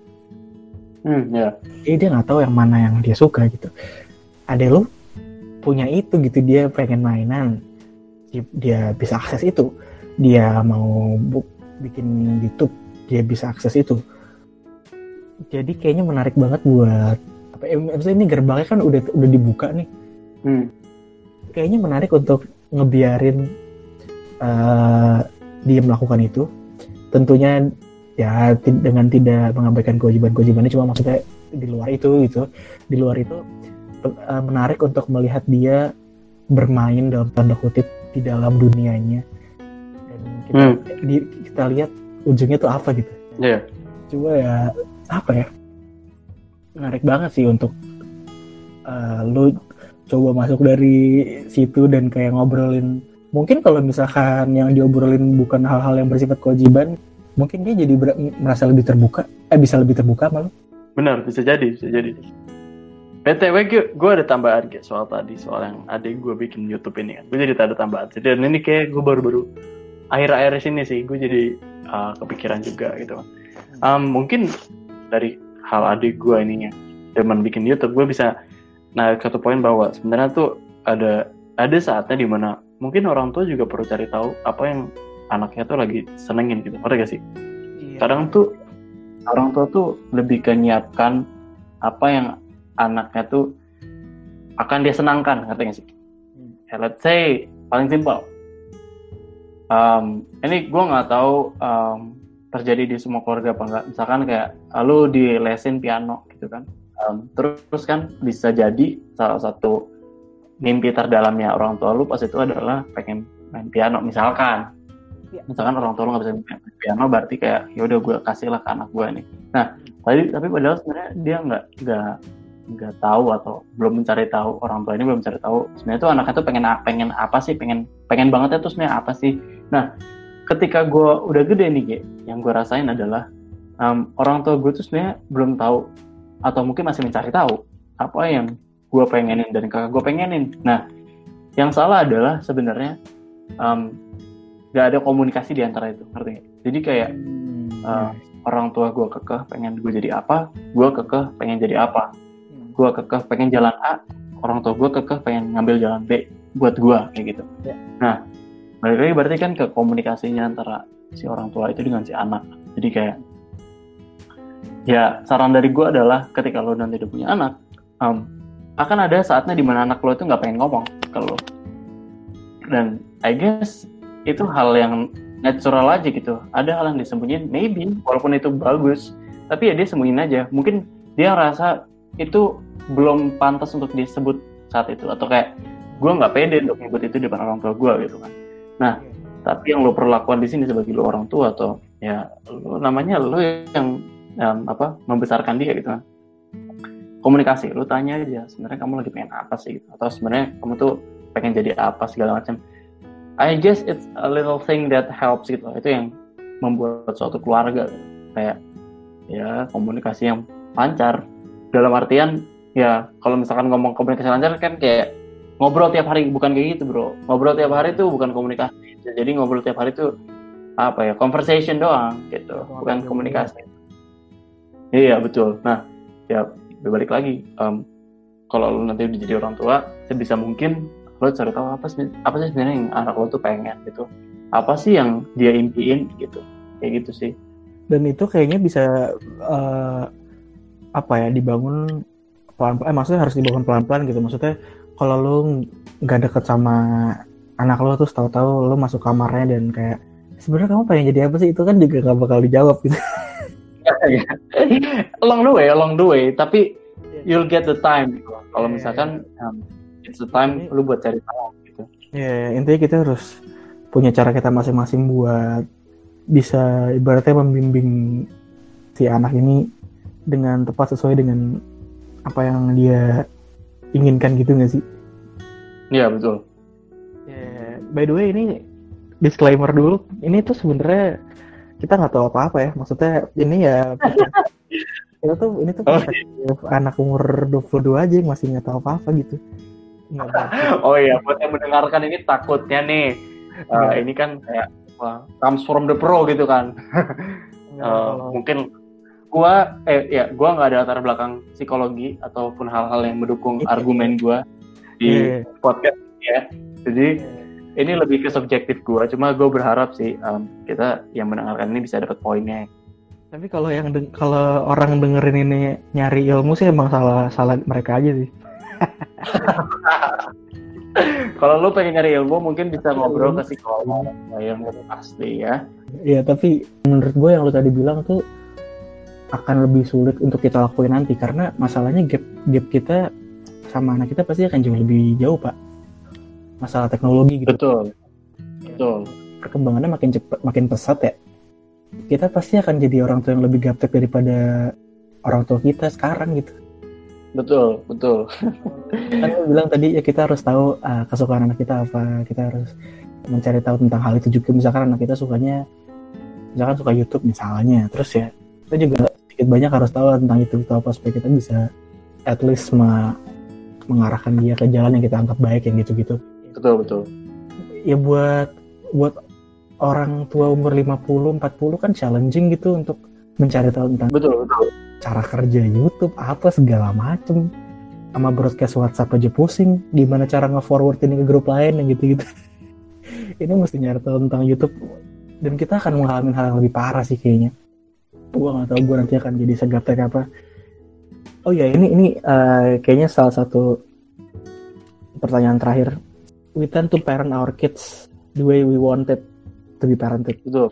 S1: Hmm, ya.
S2: jadi dia nggak tahu yang mana yang dia suka gitu. Ada lu punya itu gitu dia pengen mainan. Dia bisa akses itu. Dia mau bikin YouTube dia bisa akses itu. Jadi kayaknya menarik banget buat apa maksudnya ini gerbangnya kan udah udah dibuka nih hmm. kayaknya menarik untuk ngebiarin uh, dia melakukan itu tentunya ya dengan tidak mengabaikan kewajiban-kewajibannya cuma maksudnya di luar itu gitu di luar itu uh, menarik untuk melihat dia bermain dalam tanda kutip di dalam dunianya dan kita hmm. di, kita lihat ujungnya tuh apa gitu
S1: yeah.
S2: coba ya apa ya menarik banget sih untuk uh, lu coba masuk dari situ dan kayak ngobrolin. Mungkin kalau misalkan yang diobrolin bukan hal-hal yang bersifat kewajiban mungkin dia jadi merasa lebih terbuka eh bisa lebih terbuka malu
S1: benar bisa jadi bisa jadi. BTW gue ada tambahan kayak soal tadi soal yang adik gue bikin YouTube ini kan. Gue jadi ada tambahan. Jadi dan ini kayak gue baru-baru akhir-akhir sini sih gue jadi uh, kepikiran juga gitu. Um, mungkin dari hal adik gue ini ya teman bikin YouTube gue bisa nah satu poin bahwa sebenarnya tuh ada ada saatnya di mana mungkin orang tua juga perlu cari tahu apa yang anaknya tuh lagi senengin gitu. Ngerti gak sih? Iya. kadang tuh orang tua tuh lebih kenyiapkan apa yang anaknya tuh akan dia senangkan ngerti gak sih? Hmm. ya, let's say paling simpel. Um, ini gue nggak tahu um, terjadi di semua keluarga apa enggak misalkan kayak lu di lesin piano gitu kan um, terus kan bisa jadi salah satu mimpi terdalamnya orang tua lu pas itu adalah pengen main piano misalkan. Ya. misalkan orang tua lu nggak bisa main piano berarti kayak ya udah gue kasih lah ke anak gue nih. Nah tadi tapi padahal sebenarnya dia nggak nggak nggak tahu atau belum mencari tahu orang tua ini belum mencari tahu sebenarnya tuh anaknya tuh pengen pengen apa sih pengen pengen banget ya tuh sebenarnya apa sih. Nah ketika gue udah gede nih Ge, yang gue rasain adalah um, orang tua gue tuh sebenarnya belum tahu atau mungkin masih mencari tahu apa yang gue pengenin dan kakak gue pengenin nah yang salah adalah sebenarnya um, gak ada komunikasi di antara itu ngerti gak? jadi kayak uh, orang tua gue kekeh pengen gue jadi apa gue kekeh pengen jadi apa hmm. gue kekeh pengen jalan A orang tua gue kekeh pengen ngambil jalan B buat gue kayak gitu ya. nah balik lagi berarti kan ke komunikasinya antara si orang tua itu dengan si anak jadi kayak ya saran dari gue adalah ketika lo nanti udah punya anak um, akan ada saatnya di mana anak lo itu nggak pengen ngomong ke lo. Dan I guess itu hal yang natural aja gitu. Ada hal yang disembunyiin maybe walaupun itu bagus tapi ya dia sembunyiin aja. Mungkin dia rasa itu belum pantas untuk disebut saat itu atau kayak gue nggak pede untuk nyebut itu di depan orang tua gue gitu kan. Nah tapi yang lo perlakuan di sini sebagai lo orang tua atau ya lo namanya lo yang, yang apa membesarkan dia gitu kan. Komunikasi lo tanya aja sebenarnya kamu lagi pengen apa sih? Gitu. atau sebenarnya kamu tuh pengen jadi apa segala macam. I guess it's a little thing that helps gitu. Itu yang membuat suatu keluarga gitu. kayak ya komunikasi yang lancar. Dalam artian ya kalau misalkan ngomong komunikasi lancar kan kayak ngobrol tiap hari bukan kayak gitu bro. Ngobrol tiap hari itu bukan komunikasi. Jadi ngobrol tiap hari itu apa ya conversation doang gitu. Bukan komunikasi iya betul. Nah ya balik lagi um, kalau lu nanti udah jadi orang tua sebisa mungkin lo cari tahu apa sih apa sih sebenarnya yang anak lo tuh pengen gitu. Apa sih yang dia impiin gitu. Kayak gitu sih.
S2: Dan itu kayaknya bisa uh, apa ya dibangun pelan eh maksudnya harus dibangun pelan pelan gitu. Maksudnya kalau lo nggak deket sama anak lo terus tahu-tahu lo masuk kamarnya dan kayak sebenarnya kamu pengen jadi apa sih? Itu kan juga gak bakal dijawab gitu
S1: along the way along the way tapi you'll get the time gitu. kalau misalkan um, it's the time lu buat cari tahu gitu
S2: ya yeah, intinya kita harus punya cara kita masing-masing buat bisa ibaratnya membimbing si anak ini dengan tepat sesuai dengan apa yang dia inginkan gitu nggak sih?
S1: Iya betul.
S2: Yeah. By the way ini disclaimer dulu, ini tuh sebenarnya kita nggak tahu apa-apa ya. Maksudnya ini ya kita tuh ini tuh oh, iya. anak umur 22 aja yang masih nggak tahu apa-apa gitu.
S1: oh iya, buat yang mendengarkan ini takutnya nih, uh, ini kan kayak uh, comes from the pro gitu kan. uh, mungkin gua eh ya gua nggak ada latar belakang psikologi ataupun hal-hal yang mendukung iya. argumen gua di yeah. podcast ya. Jadi yeah. Ini lebih ke subjektif gua, cuma gue berharap sih um, kita yang mendengarkan ini bisa dapat poinnya.
S2: Tapi kalau yang kalau orang dengerin ini nyari ilmu sih emang salah salah mereka aja sih.
S1: kalau lu pengen nyari ilmu mungkin bisa ngobrol ke psikolog yang pasti ya.
S2: Iya tapi menurut gue yang lu tadi bilang tuh akan lebih sulit untuk kita lakuin nanti karena masalahnya gap gap kita sama anak kita pasti akan jauh lebih jauh pak masalah teknologi gitu.
S1: Betul. Betul.
S2: Perkembangannya makin cepat makin pesat ya. Kita pasti akan jadi orang tua yang lebih gaptek daripada orang tua kita sekarang gitu.
S1: Betul betul.
S2: Kan bilang tadi ya kita harus tahu uh, kesukaan anak kita apa. Kita harus mencari tahu tentang hal itu juga. Misalkan anak kita sukanya misalkan suka YouTube misalnya. Terus ya kita juga sedikit banyak harus tahu tentang itu itu apa supaya kita bisa at least me mengarahkan dia ke jalan yang kita anggap baik yang gitu-gitu.
S1: Betul betul.
S2: Ya buat buat orang tua umur 50 40 kan challenging gitu untuk mencari tahu tentang
S1: betul betul.
S2: cara kerja YouTube apa segala macem. Sama broadcast WhatsApp aja pusing gimana cara nge-forward ini ke grup lain yang gitu-gitu. Ini mesti nyari tahu tentang YouTube. Dan kita akan mengalami hal yang lebih parah sih kayaknya. Gue nggak tahu gue nanti akan jadi segaptek apa. Oh ya ini ini uh, kayaknya salah satu pertanyaan terakhir we tend to parent our kids the way we wanted to be parented.
S1: Betul.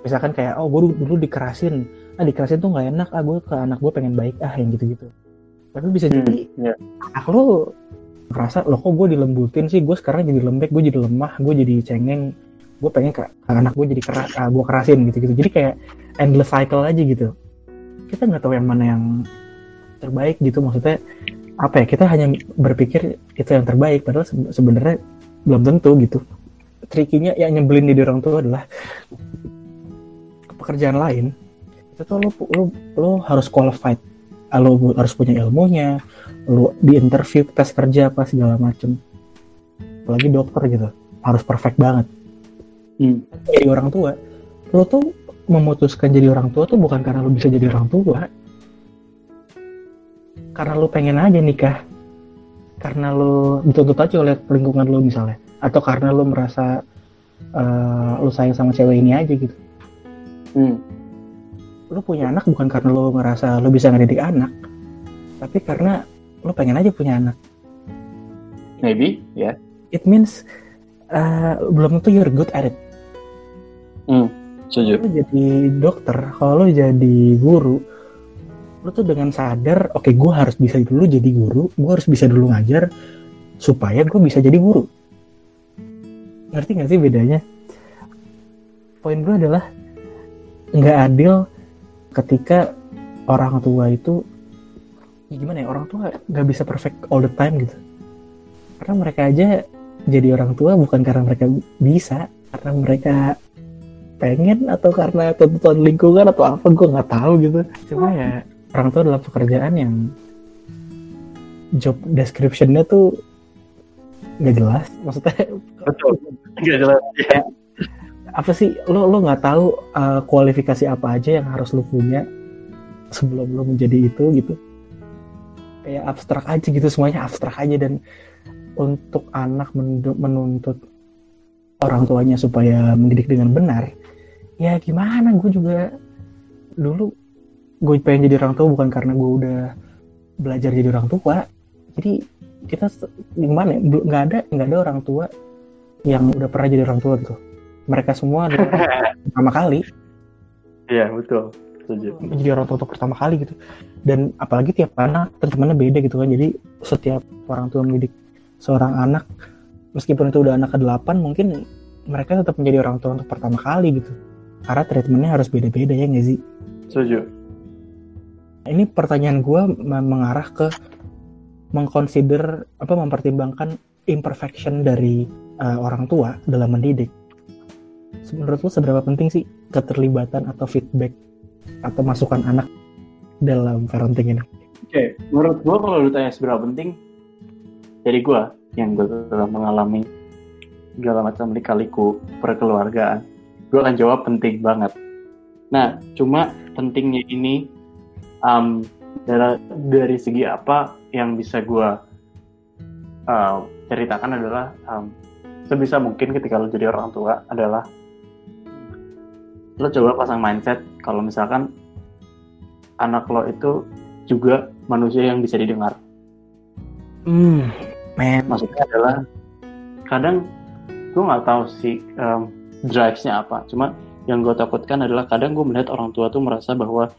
S2: Misalkan kayak oh gue dulu, dikerasin. Ah dikerasin tuh nggak enak. Ah gue ke anak gue pengen baik. Ah yang gitu gitu tapi bisa hmm, jadi yeah. anak lo ngerasa lo kok gue dilembutin sih? Gue sekarang jadi lembek gue jadi lemah gue jadi cengeng. Gue pengen ke anak gue jadi keras ah, gue kerasin gitu gitu jadi kayak endless cycle aja gitu. Kita nggak tahu yang mana yang terbaik gitu. Maksudnya apa ya kita hanya berpikir itu yang terbaik padahal sebenarnya belum tentu gitu. Trikinya yang nyebelin di orang tua adalah pekerjaan lain. Itu tuh lo lo, lo harus qualified. Lo harus punya ilmunya lo di interview tes kerja apa segala macem. Apalagi dokter gitu harus perfect banget. Hmm. jadi orang tua lo tuh memutuskan jadi orang tua tuh bukan karena lo bisa jadi orang tua karena lo pengen aja nikah karena lo dituntut aja oleh lingkungan lo misalnya atau karena lo merasa uh, lo sayang sama cewek ini aja gitu hmm. lo punya anak bukan karena lo ngerasa lo bisa ngedidik anak tapi karena lo pengen aja punya anak
S1: maybe ya yeah.
S2: it means uh, belum tentu you're good at it
S1: Hmm, setuju.
S2: Kalau jadi dokter, kalau lo jadi guru, lo tuh dengan sadar, oke okay, gue harus bisa dulu jadi guru, gue harus bisa dulu ngajar, supaya gue bisa jadi guru. Ngerti gak sih bedanya? Poin gue adalah nggak adil ketika orang tua itu ya gimana ya orang tua nggak bisa perfect all the time gitu karena mereka aja jadi orang tua bukan karena mereka bisa karena mereka pengen atau karena tuntutan lingkungan atau apa gue nggak tahu gitu cuma ya orang tua dalam pekerjaan yang job descriptionnya tuh nggak jelas. Maksudnya
S1: betul. Nggak jelas ya.
S2: apa sih lo lo nggak tahu uh, kualifikasi apa aja yang harus lo punya sebelum lo menjadi itu gitu. Kayak abstrak aja gitu semuanya abstrak aja. Dan untuk anak menuntut orang tuanya supaya mendidik dengan benar ya gimana? Gue juga dulu gue pengen jadi orang tua bukan karena gue udah belajar jadi orang tua. Jadi kita gimana ya? nggak ada nggak ada orang tua yang udah pernah jadi orang tua gitu. Mereka semua pertama kali.
S1: Iya betul. Setuju.
S2: jadi orang tua untuk pertama kali gitu. Dan apalagi tiap anak teman-temannya beda gitu kan. Jadi setiap orang tua mendidik seorang anak meskipun itu udah anak ke-8 mungkin mereka tetap menjadi orang tua untuk pertama kali gitu. Karena treatmentnya harus beda-beda ya nggak sih?
S1: Setuju
S2: ini pertanyaan gue mengarah ke mengconsider apa mempertimbangkan imperfection dari uh, orang tua dalam mendidik. Menurut lo seberapa penting sih keterlibatan atau feedback atau masukan anak dalam parenting ini?
S1: Oke, okay. menurut gue kalau lu tanya seberapa penting, dari gue yang gue telah mengalami segala macam lika-liku perkeluargaan, gue akan jawab penting banget. Nah, cuma pentingnya ini um, dari, dari segi apa yang bisa gue uh, ceritakan adalah um, sebisa mungkin ketika lo jadi orang tua adalah lo coba pasang mindset kalau misalkan anak lo itu juga manusia yang bisa didengar.
S2: Hmm, man.
S1: Maksudnya adalah kadang gue nggak tahu sih um, drive-nya apa. Cuma yang gue takutkan adalah kadang gue melihat orang tua tuh merasa bahwa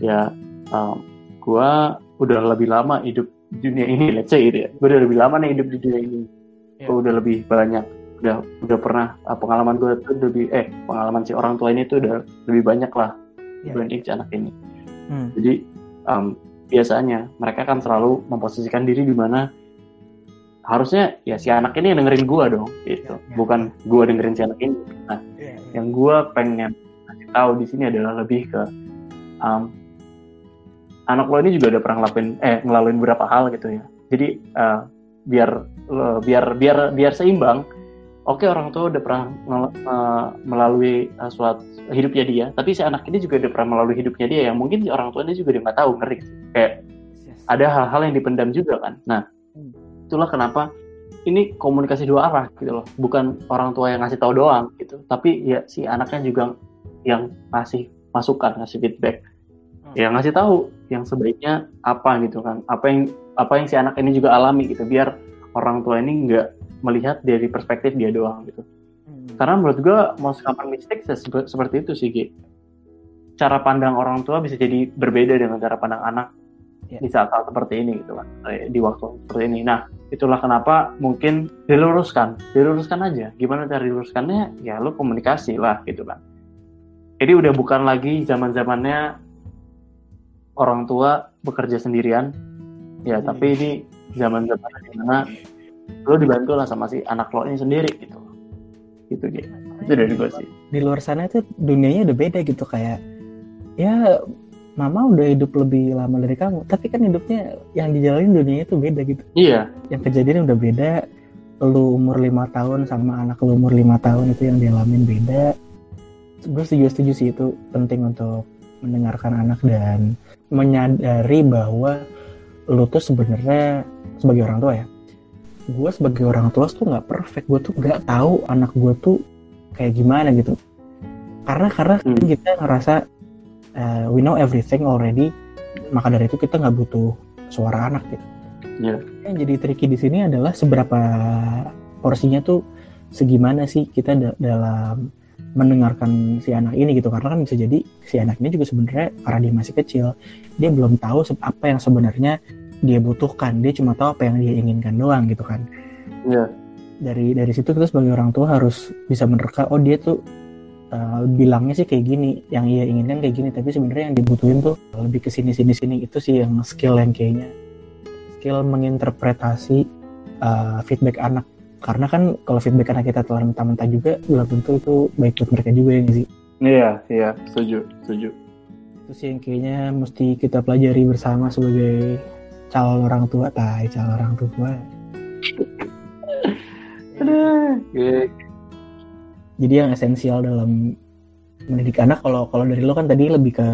S1: ya um, gue udah lebih lama hidup di dunia ini, let's say gitu ya. Gue udah lebih lama nih hidup di dunia ini. Yeah. Gue udah lebih banyak, udah udah pernah uh, pengalaman gue tuh lebih eh pengalaman si orang tua ini tuh udah lebih banyak lah yeah. dibanding si anak ini. Hmm. Jadi um, biasanya mereka kan selalu memposisikan diri di mana harusnya ya si anak ini yang dengerin gue dong gitu yeah, yeah. bukan gue dengerin si anak ini nah yeah, yeah. yang gue pengen kasih tahu di sini adalah lebih ke um, anak lo ini juga udah pernah ngelakuin eh ngelaluin beberapa hal gitu ya. Jadi uh, biar uh, biar biar biar seimbang oke okay, orang tua udah pernah uh, melalui uh, suatu hidupnya dia tapi si anak ini juga udah pernah melalui hidupnya dia yang mungkin si orang tua ini juga dia nggak tahu ngeri. Kayak yes. ada hal-hal yang dipendam juga kan. Nah hmm. itulah kenapa ini komunikasi dua arah gitu loh. Bukan orang tua yang ngasih tahu doang gitu tapi ya si anaknya juga yang ngasih masukan ngasih feedback ya ngasih tahu yang sebaiknya apa gitu kan. Apa yang apa yang si anak ini juga alami gitu biar orang tua ini nggak melihat dari perspektif dia doang gitu. Hmm. karena menurut gue most common mistake seperti itu sih Gi. cara pandang orang tua bisa jadi berbeda dengan cara pandang anak yeah. di saat-saat seperti ini gitu kan eh, di waktu seperti ini. Nah itulah kenapa mungkin diluruskan. Diluruskan aja. Gimana cara diluruskannya? Ya lo komunikasi lah gitu kan. Jadi udah bukan lagi zaman zamannya orang tua bekerja sendirian. Ya hmm. tapi ini zaman zaman di mana lo dibantu lah sama si anak lo ini sendiri gitu. Gitu gitu itu dari gue sih.
S2: Di luar sana itu dunianya udah beda gitu kayak ya mama udah hidup lebih lama dari kamu tapi kan hidupnya yang dijalanin dunianya itu beda gitu.
S1: Iya.
S2: Yang kejadian udah beda lu umur lima tahun sama anak lu umur lima tahun itu yang dialamin beda. Gue setuju setuju sih itu penting untuk mendengarkan anak dan menyadari bahwa lu tuh sebenarnya sebagai orang tua ya gue sebagai orang tua tuh nggak perfect gue tuh nggak tahu anak gue tuh kayak gimana gitu karena karena hmm. kita ngerasa uh, we know everything already maka dari itu kita nggak butuh suara anak gitu
S1: yeah.
S2: yang jadi tricky di sini adalah seberapa porsinya tuh segimana sih kita dalam mendengarkan si anak ini gitu. Karena kan bisa jadi si anak ini juga sebenarnya karena dia masih kecil dia belum tahu apa yang sebenarnya dia butuhkan. Dia cuma tahu apa yang dia inginkan doang gitu kan.
S1: Yeah.
S2: dari dari situ kita sebagai orang tua harus bisa menerka oh dia tuh uh, bilangnya sih kayak gini yang ia inginkan kayak gini tapi sebenarnya yang dibutuhin tuh lebih ke sini sini sini. Itu sih yang skill yang kayaknya skill menginterpretasi uh, feedback anak karena kan kalau feedback anak kita telah mentah-mentah juga belum tentu itu baik buat mereka juga ya sih?
S1: Iya iya setuju setuju.
S2: Itu sih yang kayaknya mesti kita pelajari bersama sebagai calon orang tua tai calon orang tua. Jadi yang esensial dalam mendidik anak kalau kalau dari lo kan tadi lebih ke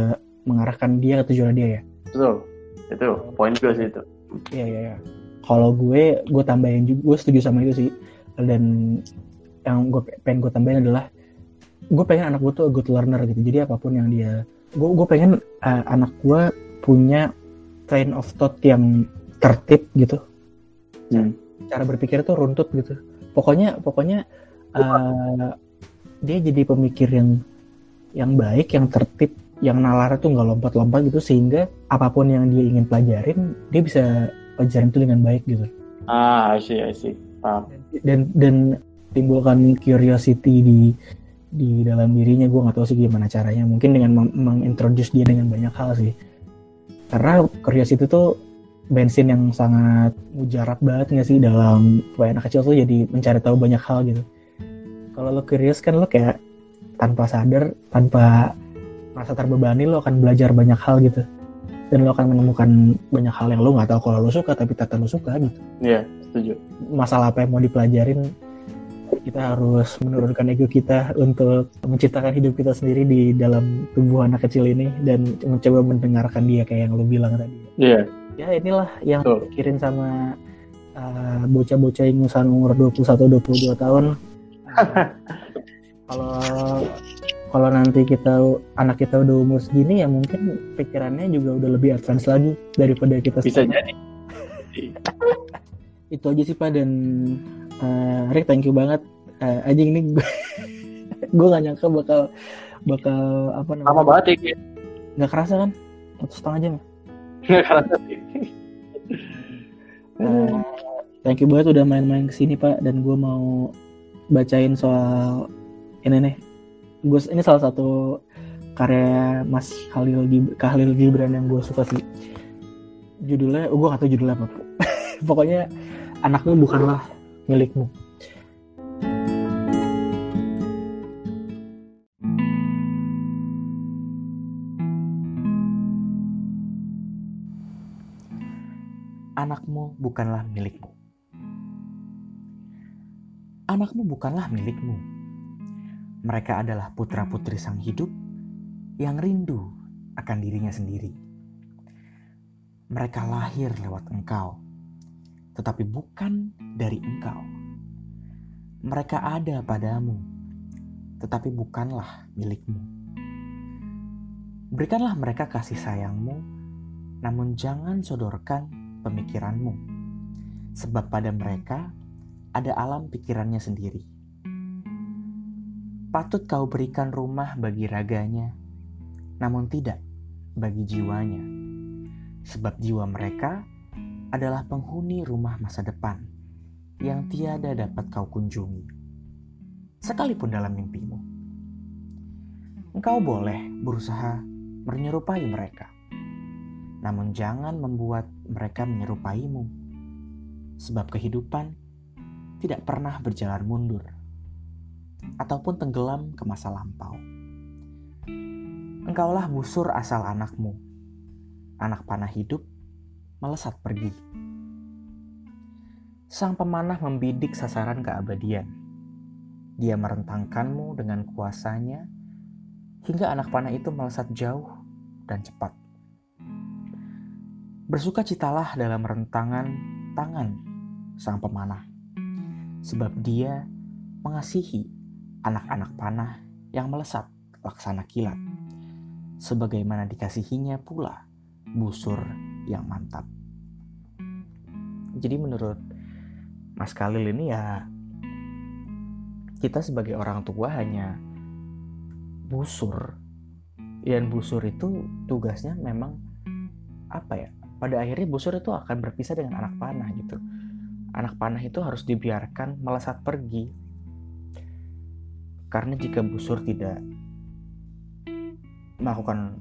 S2: mengarahkan dia ke tujuan dia ya?
S1: Betul itu poin gue sih itu.
S2: Iya iya iya kalau gue gue tambahin juga gue setuju sama itu sih. Dan yang gue pengen gue tambahin adalah gue pengen anak gue tuh good learner gitu. Jadi apa pun yang dia gue gue pengen uh, anak gue punya train of thought yang tertib gitu. Hmm. cara berpikir tuh runtut gitu. Pokoknya pokoknya uh, dia jadi pemikir yang yang baik yang tertib yang nalar tuh nggak lompat-lompat gitu. Sehingga apa pun yang dia ingin pelajarin dia bisa pelajaran itu dengan baik gitu.
S1: Ah, I see, I see.
S2: Paham. Dan dan timbulkan curiosity di di dalam dirinya gue nggak tahu sih gimana caranya mungkin dengan mengintroduce dia dengan banyak hal sih karena curiosity tuh bensin yang sangat mujarab banget nggak sih dalam supaya anak kecil tuh jadi mencari tahu banyak hal gitu kalau lo curious kan lo kayak tanpa sadar tanpa merasa terbebani lo akan belajar banyak hal gitu dan lo akan menemukan banyak hal yang lo nggak tahu kalau lo suka tapi ternyata lo suka gitu
S1: iya yeah, setuju
S2: masalah apa yang mau dipelajarin kita harus menurunkan ego kita untuk menciptakan hidup kita sendiri di dalam tubuh anak kecil ini dan mencoba mendengarkan dia kayak yang lo bilang tadi.
S1: Iya.
S2: Yeah. Ya inilah yang so. pikirin sama uh, bocah-bocah ingusan umur 21 22 tahun. Kalau kalau nanti kita anak kita udah umur segini ya mungkin pikirannya juga udah lebih advance lagi daripada kita
S1: bisa jadi.
S2: Itu aja sih pak dan uh, Rick thank you banget. Uh, anjing ini gue gue gak nyangka bakal bakal apa
S1: namanya? Lama banget ya
S2: nggak kerasa kan? Satu setengah jam.
S1: Nggak kerasa sih
S2: uh, thank you banget udah main-main ke sini pak dan gue mau bacain soal ini nih gue ini salah satu karya Mas Khalil Khalil Gibran yang gue suka sih judulnya oh, gue gak tau judulnya apa pokoknya anakmu bukanlah milikmu. Anakmu bukanlah milikmu. Anakmu bukanlah milikmu. Mereka adalah putra-putri sang hidup yang rindu akan dirinya sendiri. Mereka lahir lewat engkau tetapi bukan dari engkau. Mereka ada padamu, tetapi bukanlah milikmu. Berikanlah mereka kasih sayangmu, namun jangan sodorkan pemikiranmu, sebab pada mereka ada alam pikirannya sendiri. Patut kau berikan rumah bagi raganya, namun tidak bagi jiwanya, sebab jiwa mereka adalah penghuni rumah masa depan yang tiada dapat kau kunjungi, sekalipun dalam mimpimu. Engkau boleh berusaha menyerupai mereka, namun jangan membuat mereka menyerupaimu, sebab kehidupan tidak pernah berjalan mundur ataupun tenggelam ke masa lampau. Engkaulah busur asal anakmu, anak panah hidup melesat pergi. Sang pemanah membidik sasaran keabadian. Dia merentangkanmu dengan kuasanya hingga anak panah itu melesat jauh dan cepat. Bersuka citalah dalam rentangan tangan sang pemanah, sebab dia mengasihi anak-anak panah yang melesat laksana kilat, sebagaimana dikasihinya pula busur yang mantap. Jadi menurut Mas Khalil ini ya kita sebagai orang tua hanya busur. Dan busur itu tugasnya memang apa ya? Pada akhirnya busur itu akan berpisah dengan anak panah gitu. Anak panah itu harus dibiarkan melesat pergi karena jika busur tidak melakukan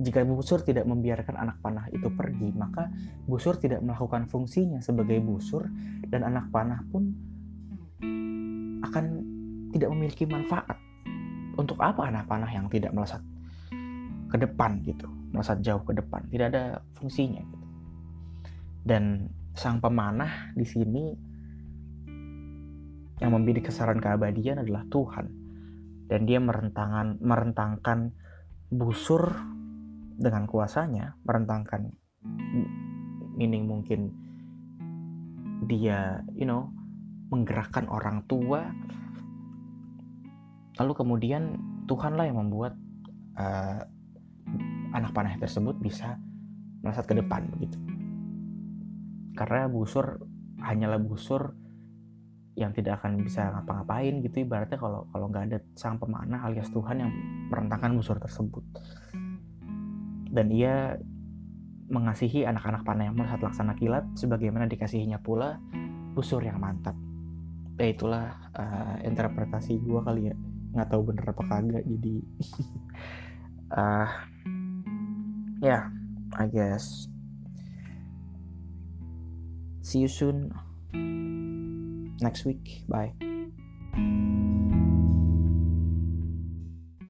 S2: jika busur tidak membiarkan anak panah itu pergi, maka busur tidak melakukan fungsinya sebagai busur dan anak panah pun akan tidak memiliki manfaat. Untuk apa anak panah yang tidak melesat ke depan gitu, melesat jauh ke depan, tidak ada fungsinya gitu. Dan sang pemanah di sini yang membidik kesaran keabadian adalah Tuhan. Dan dia merentangkan merentangkan busur dengan kuasanya merentangkan meaning mungkin dia you know menggerakkan orang tua. Lalu kemudian Tuhanlah yang membuat uh, anak panah tersebut bisa melesat ke depan begitu. Karena busur hanyalah busur yang tidak akan bisa ngapa-ngapain gitu. Ibaratnya kalau kalau nggak ada sang pemanah alias Tuhan yang merentangkan busur tersebut. Dan ia mengasihi anak-anak panah yang melesat laksana kilat sebagaimana dikasihinya pula busur yang mantap. Ya itulah uh, interpretasi gue kali ya. Nggak tahu bener apa kagak jadi. Uh, ya yeah, I guess. See you soon next week. Bye.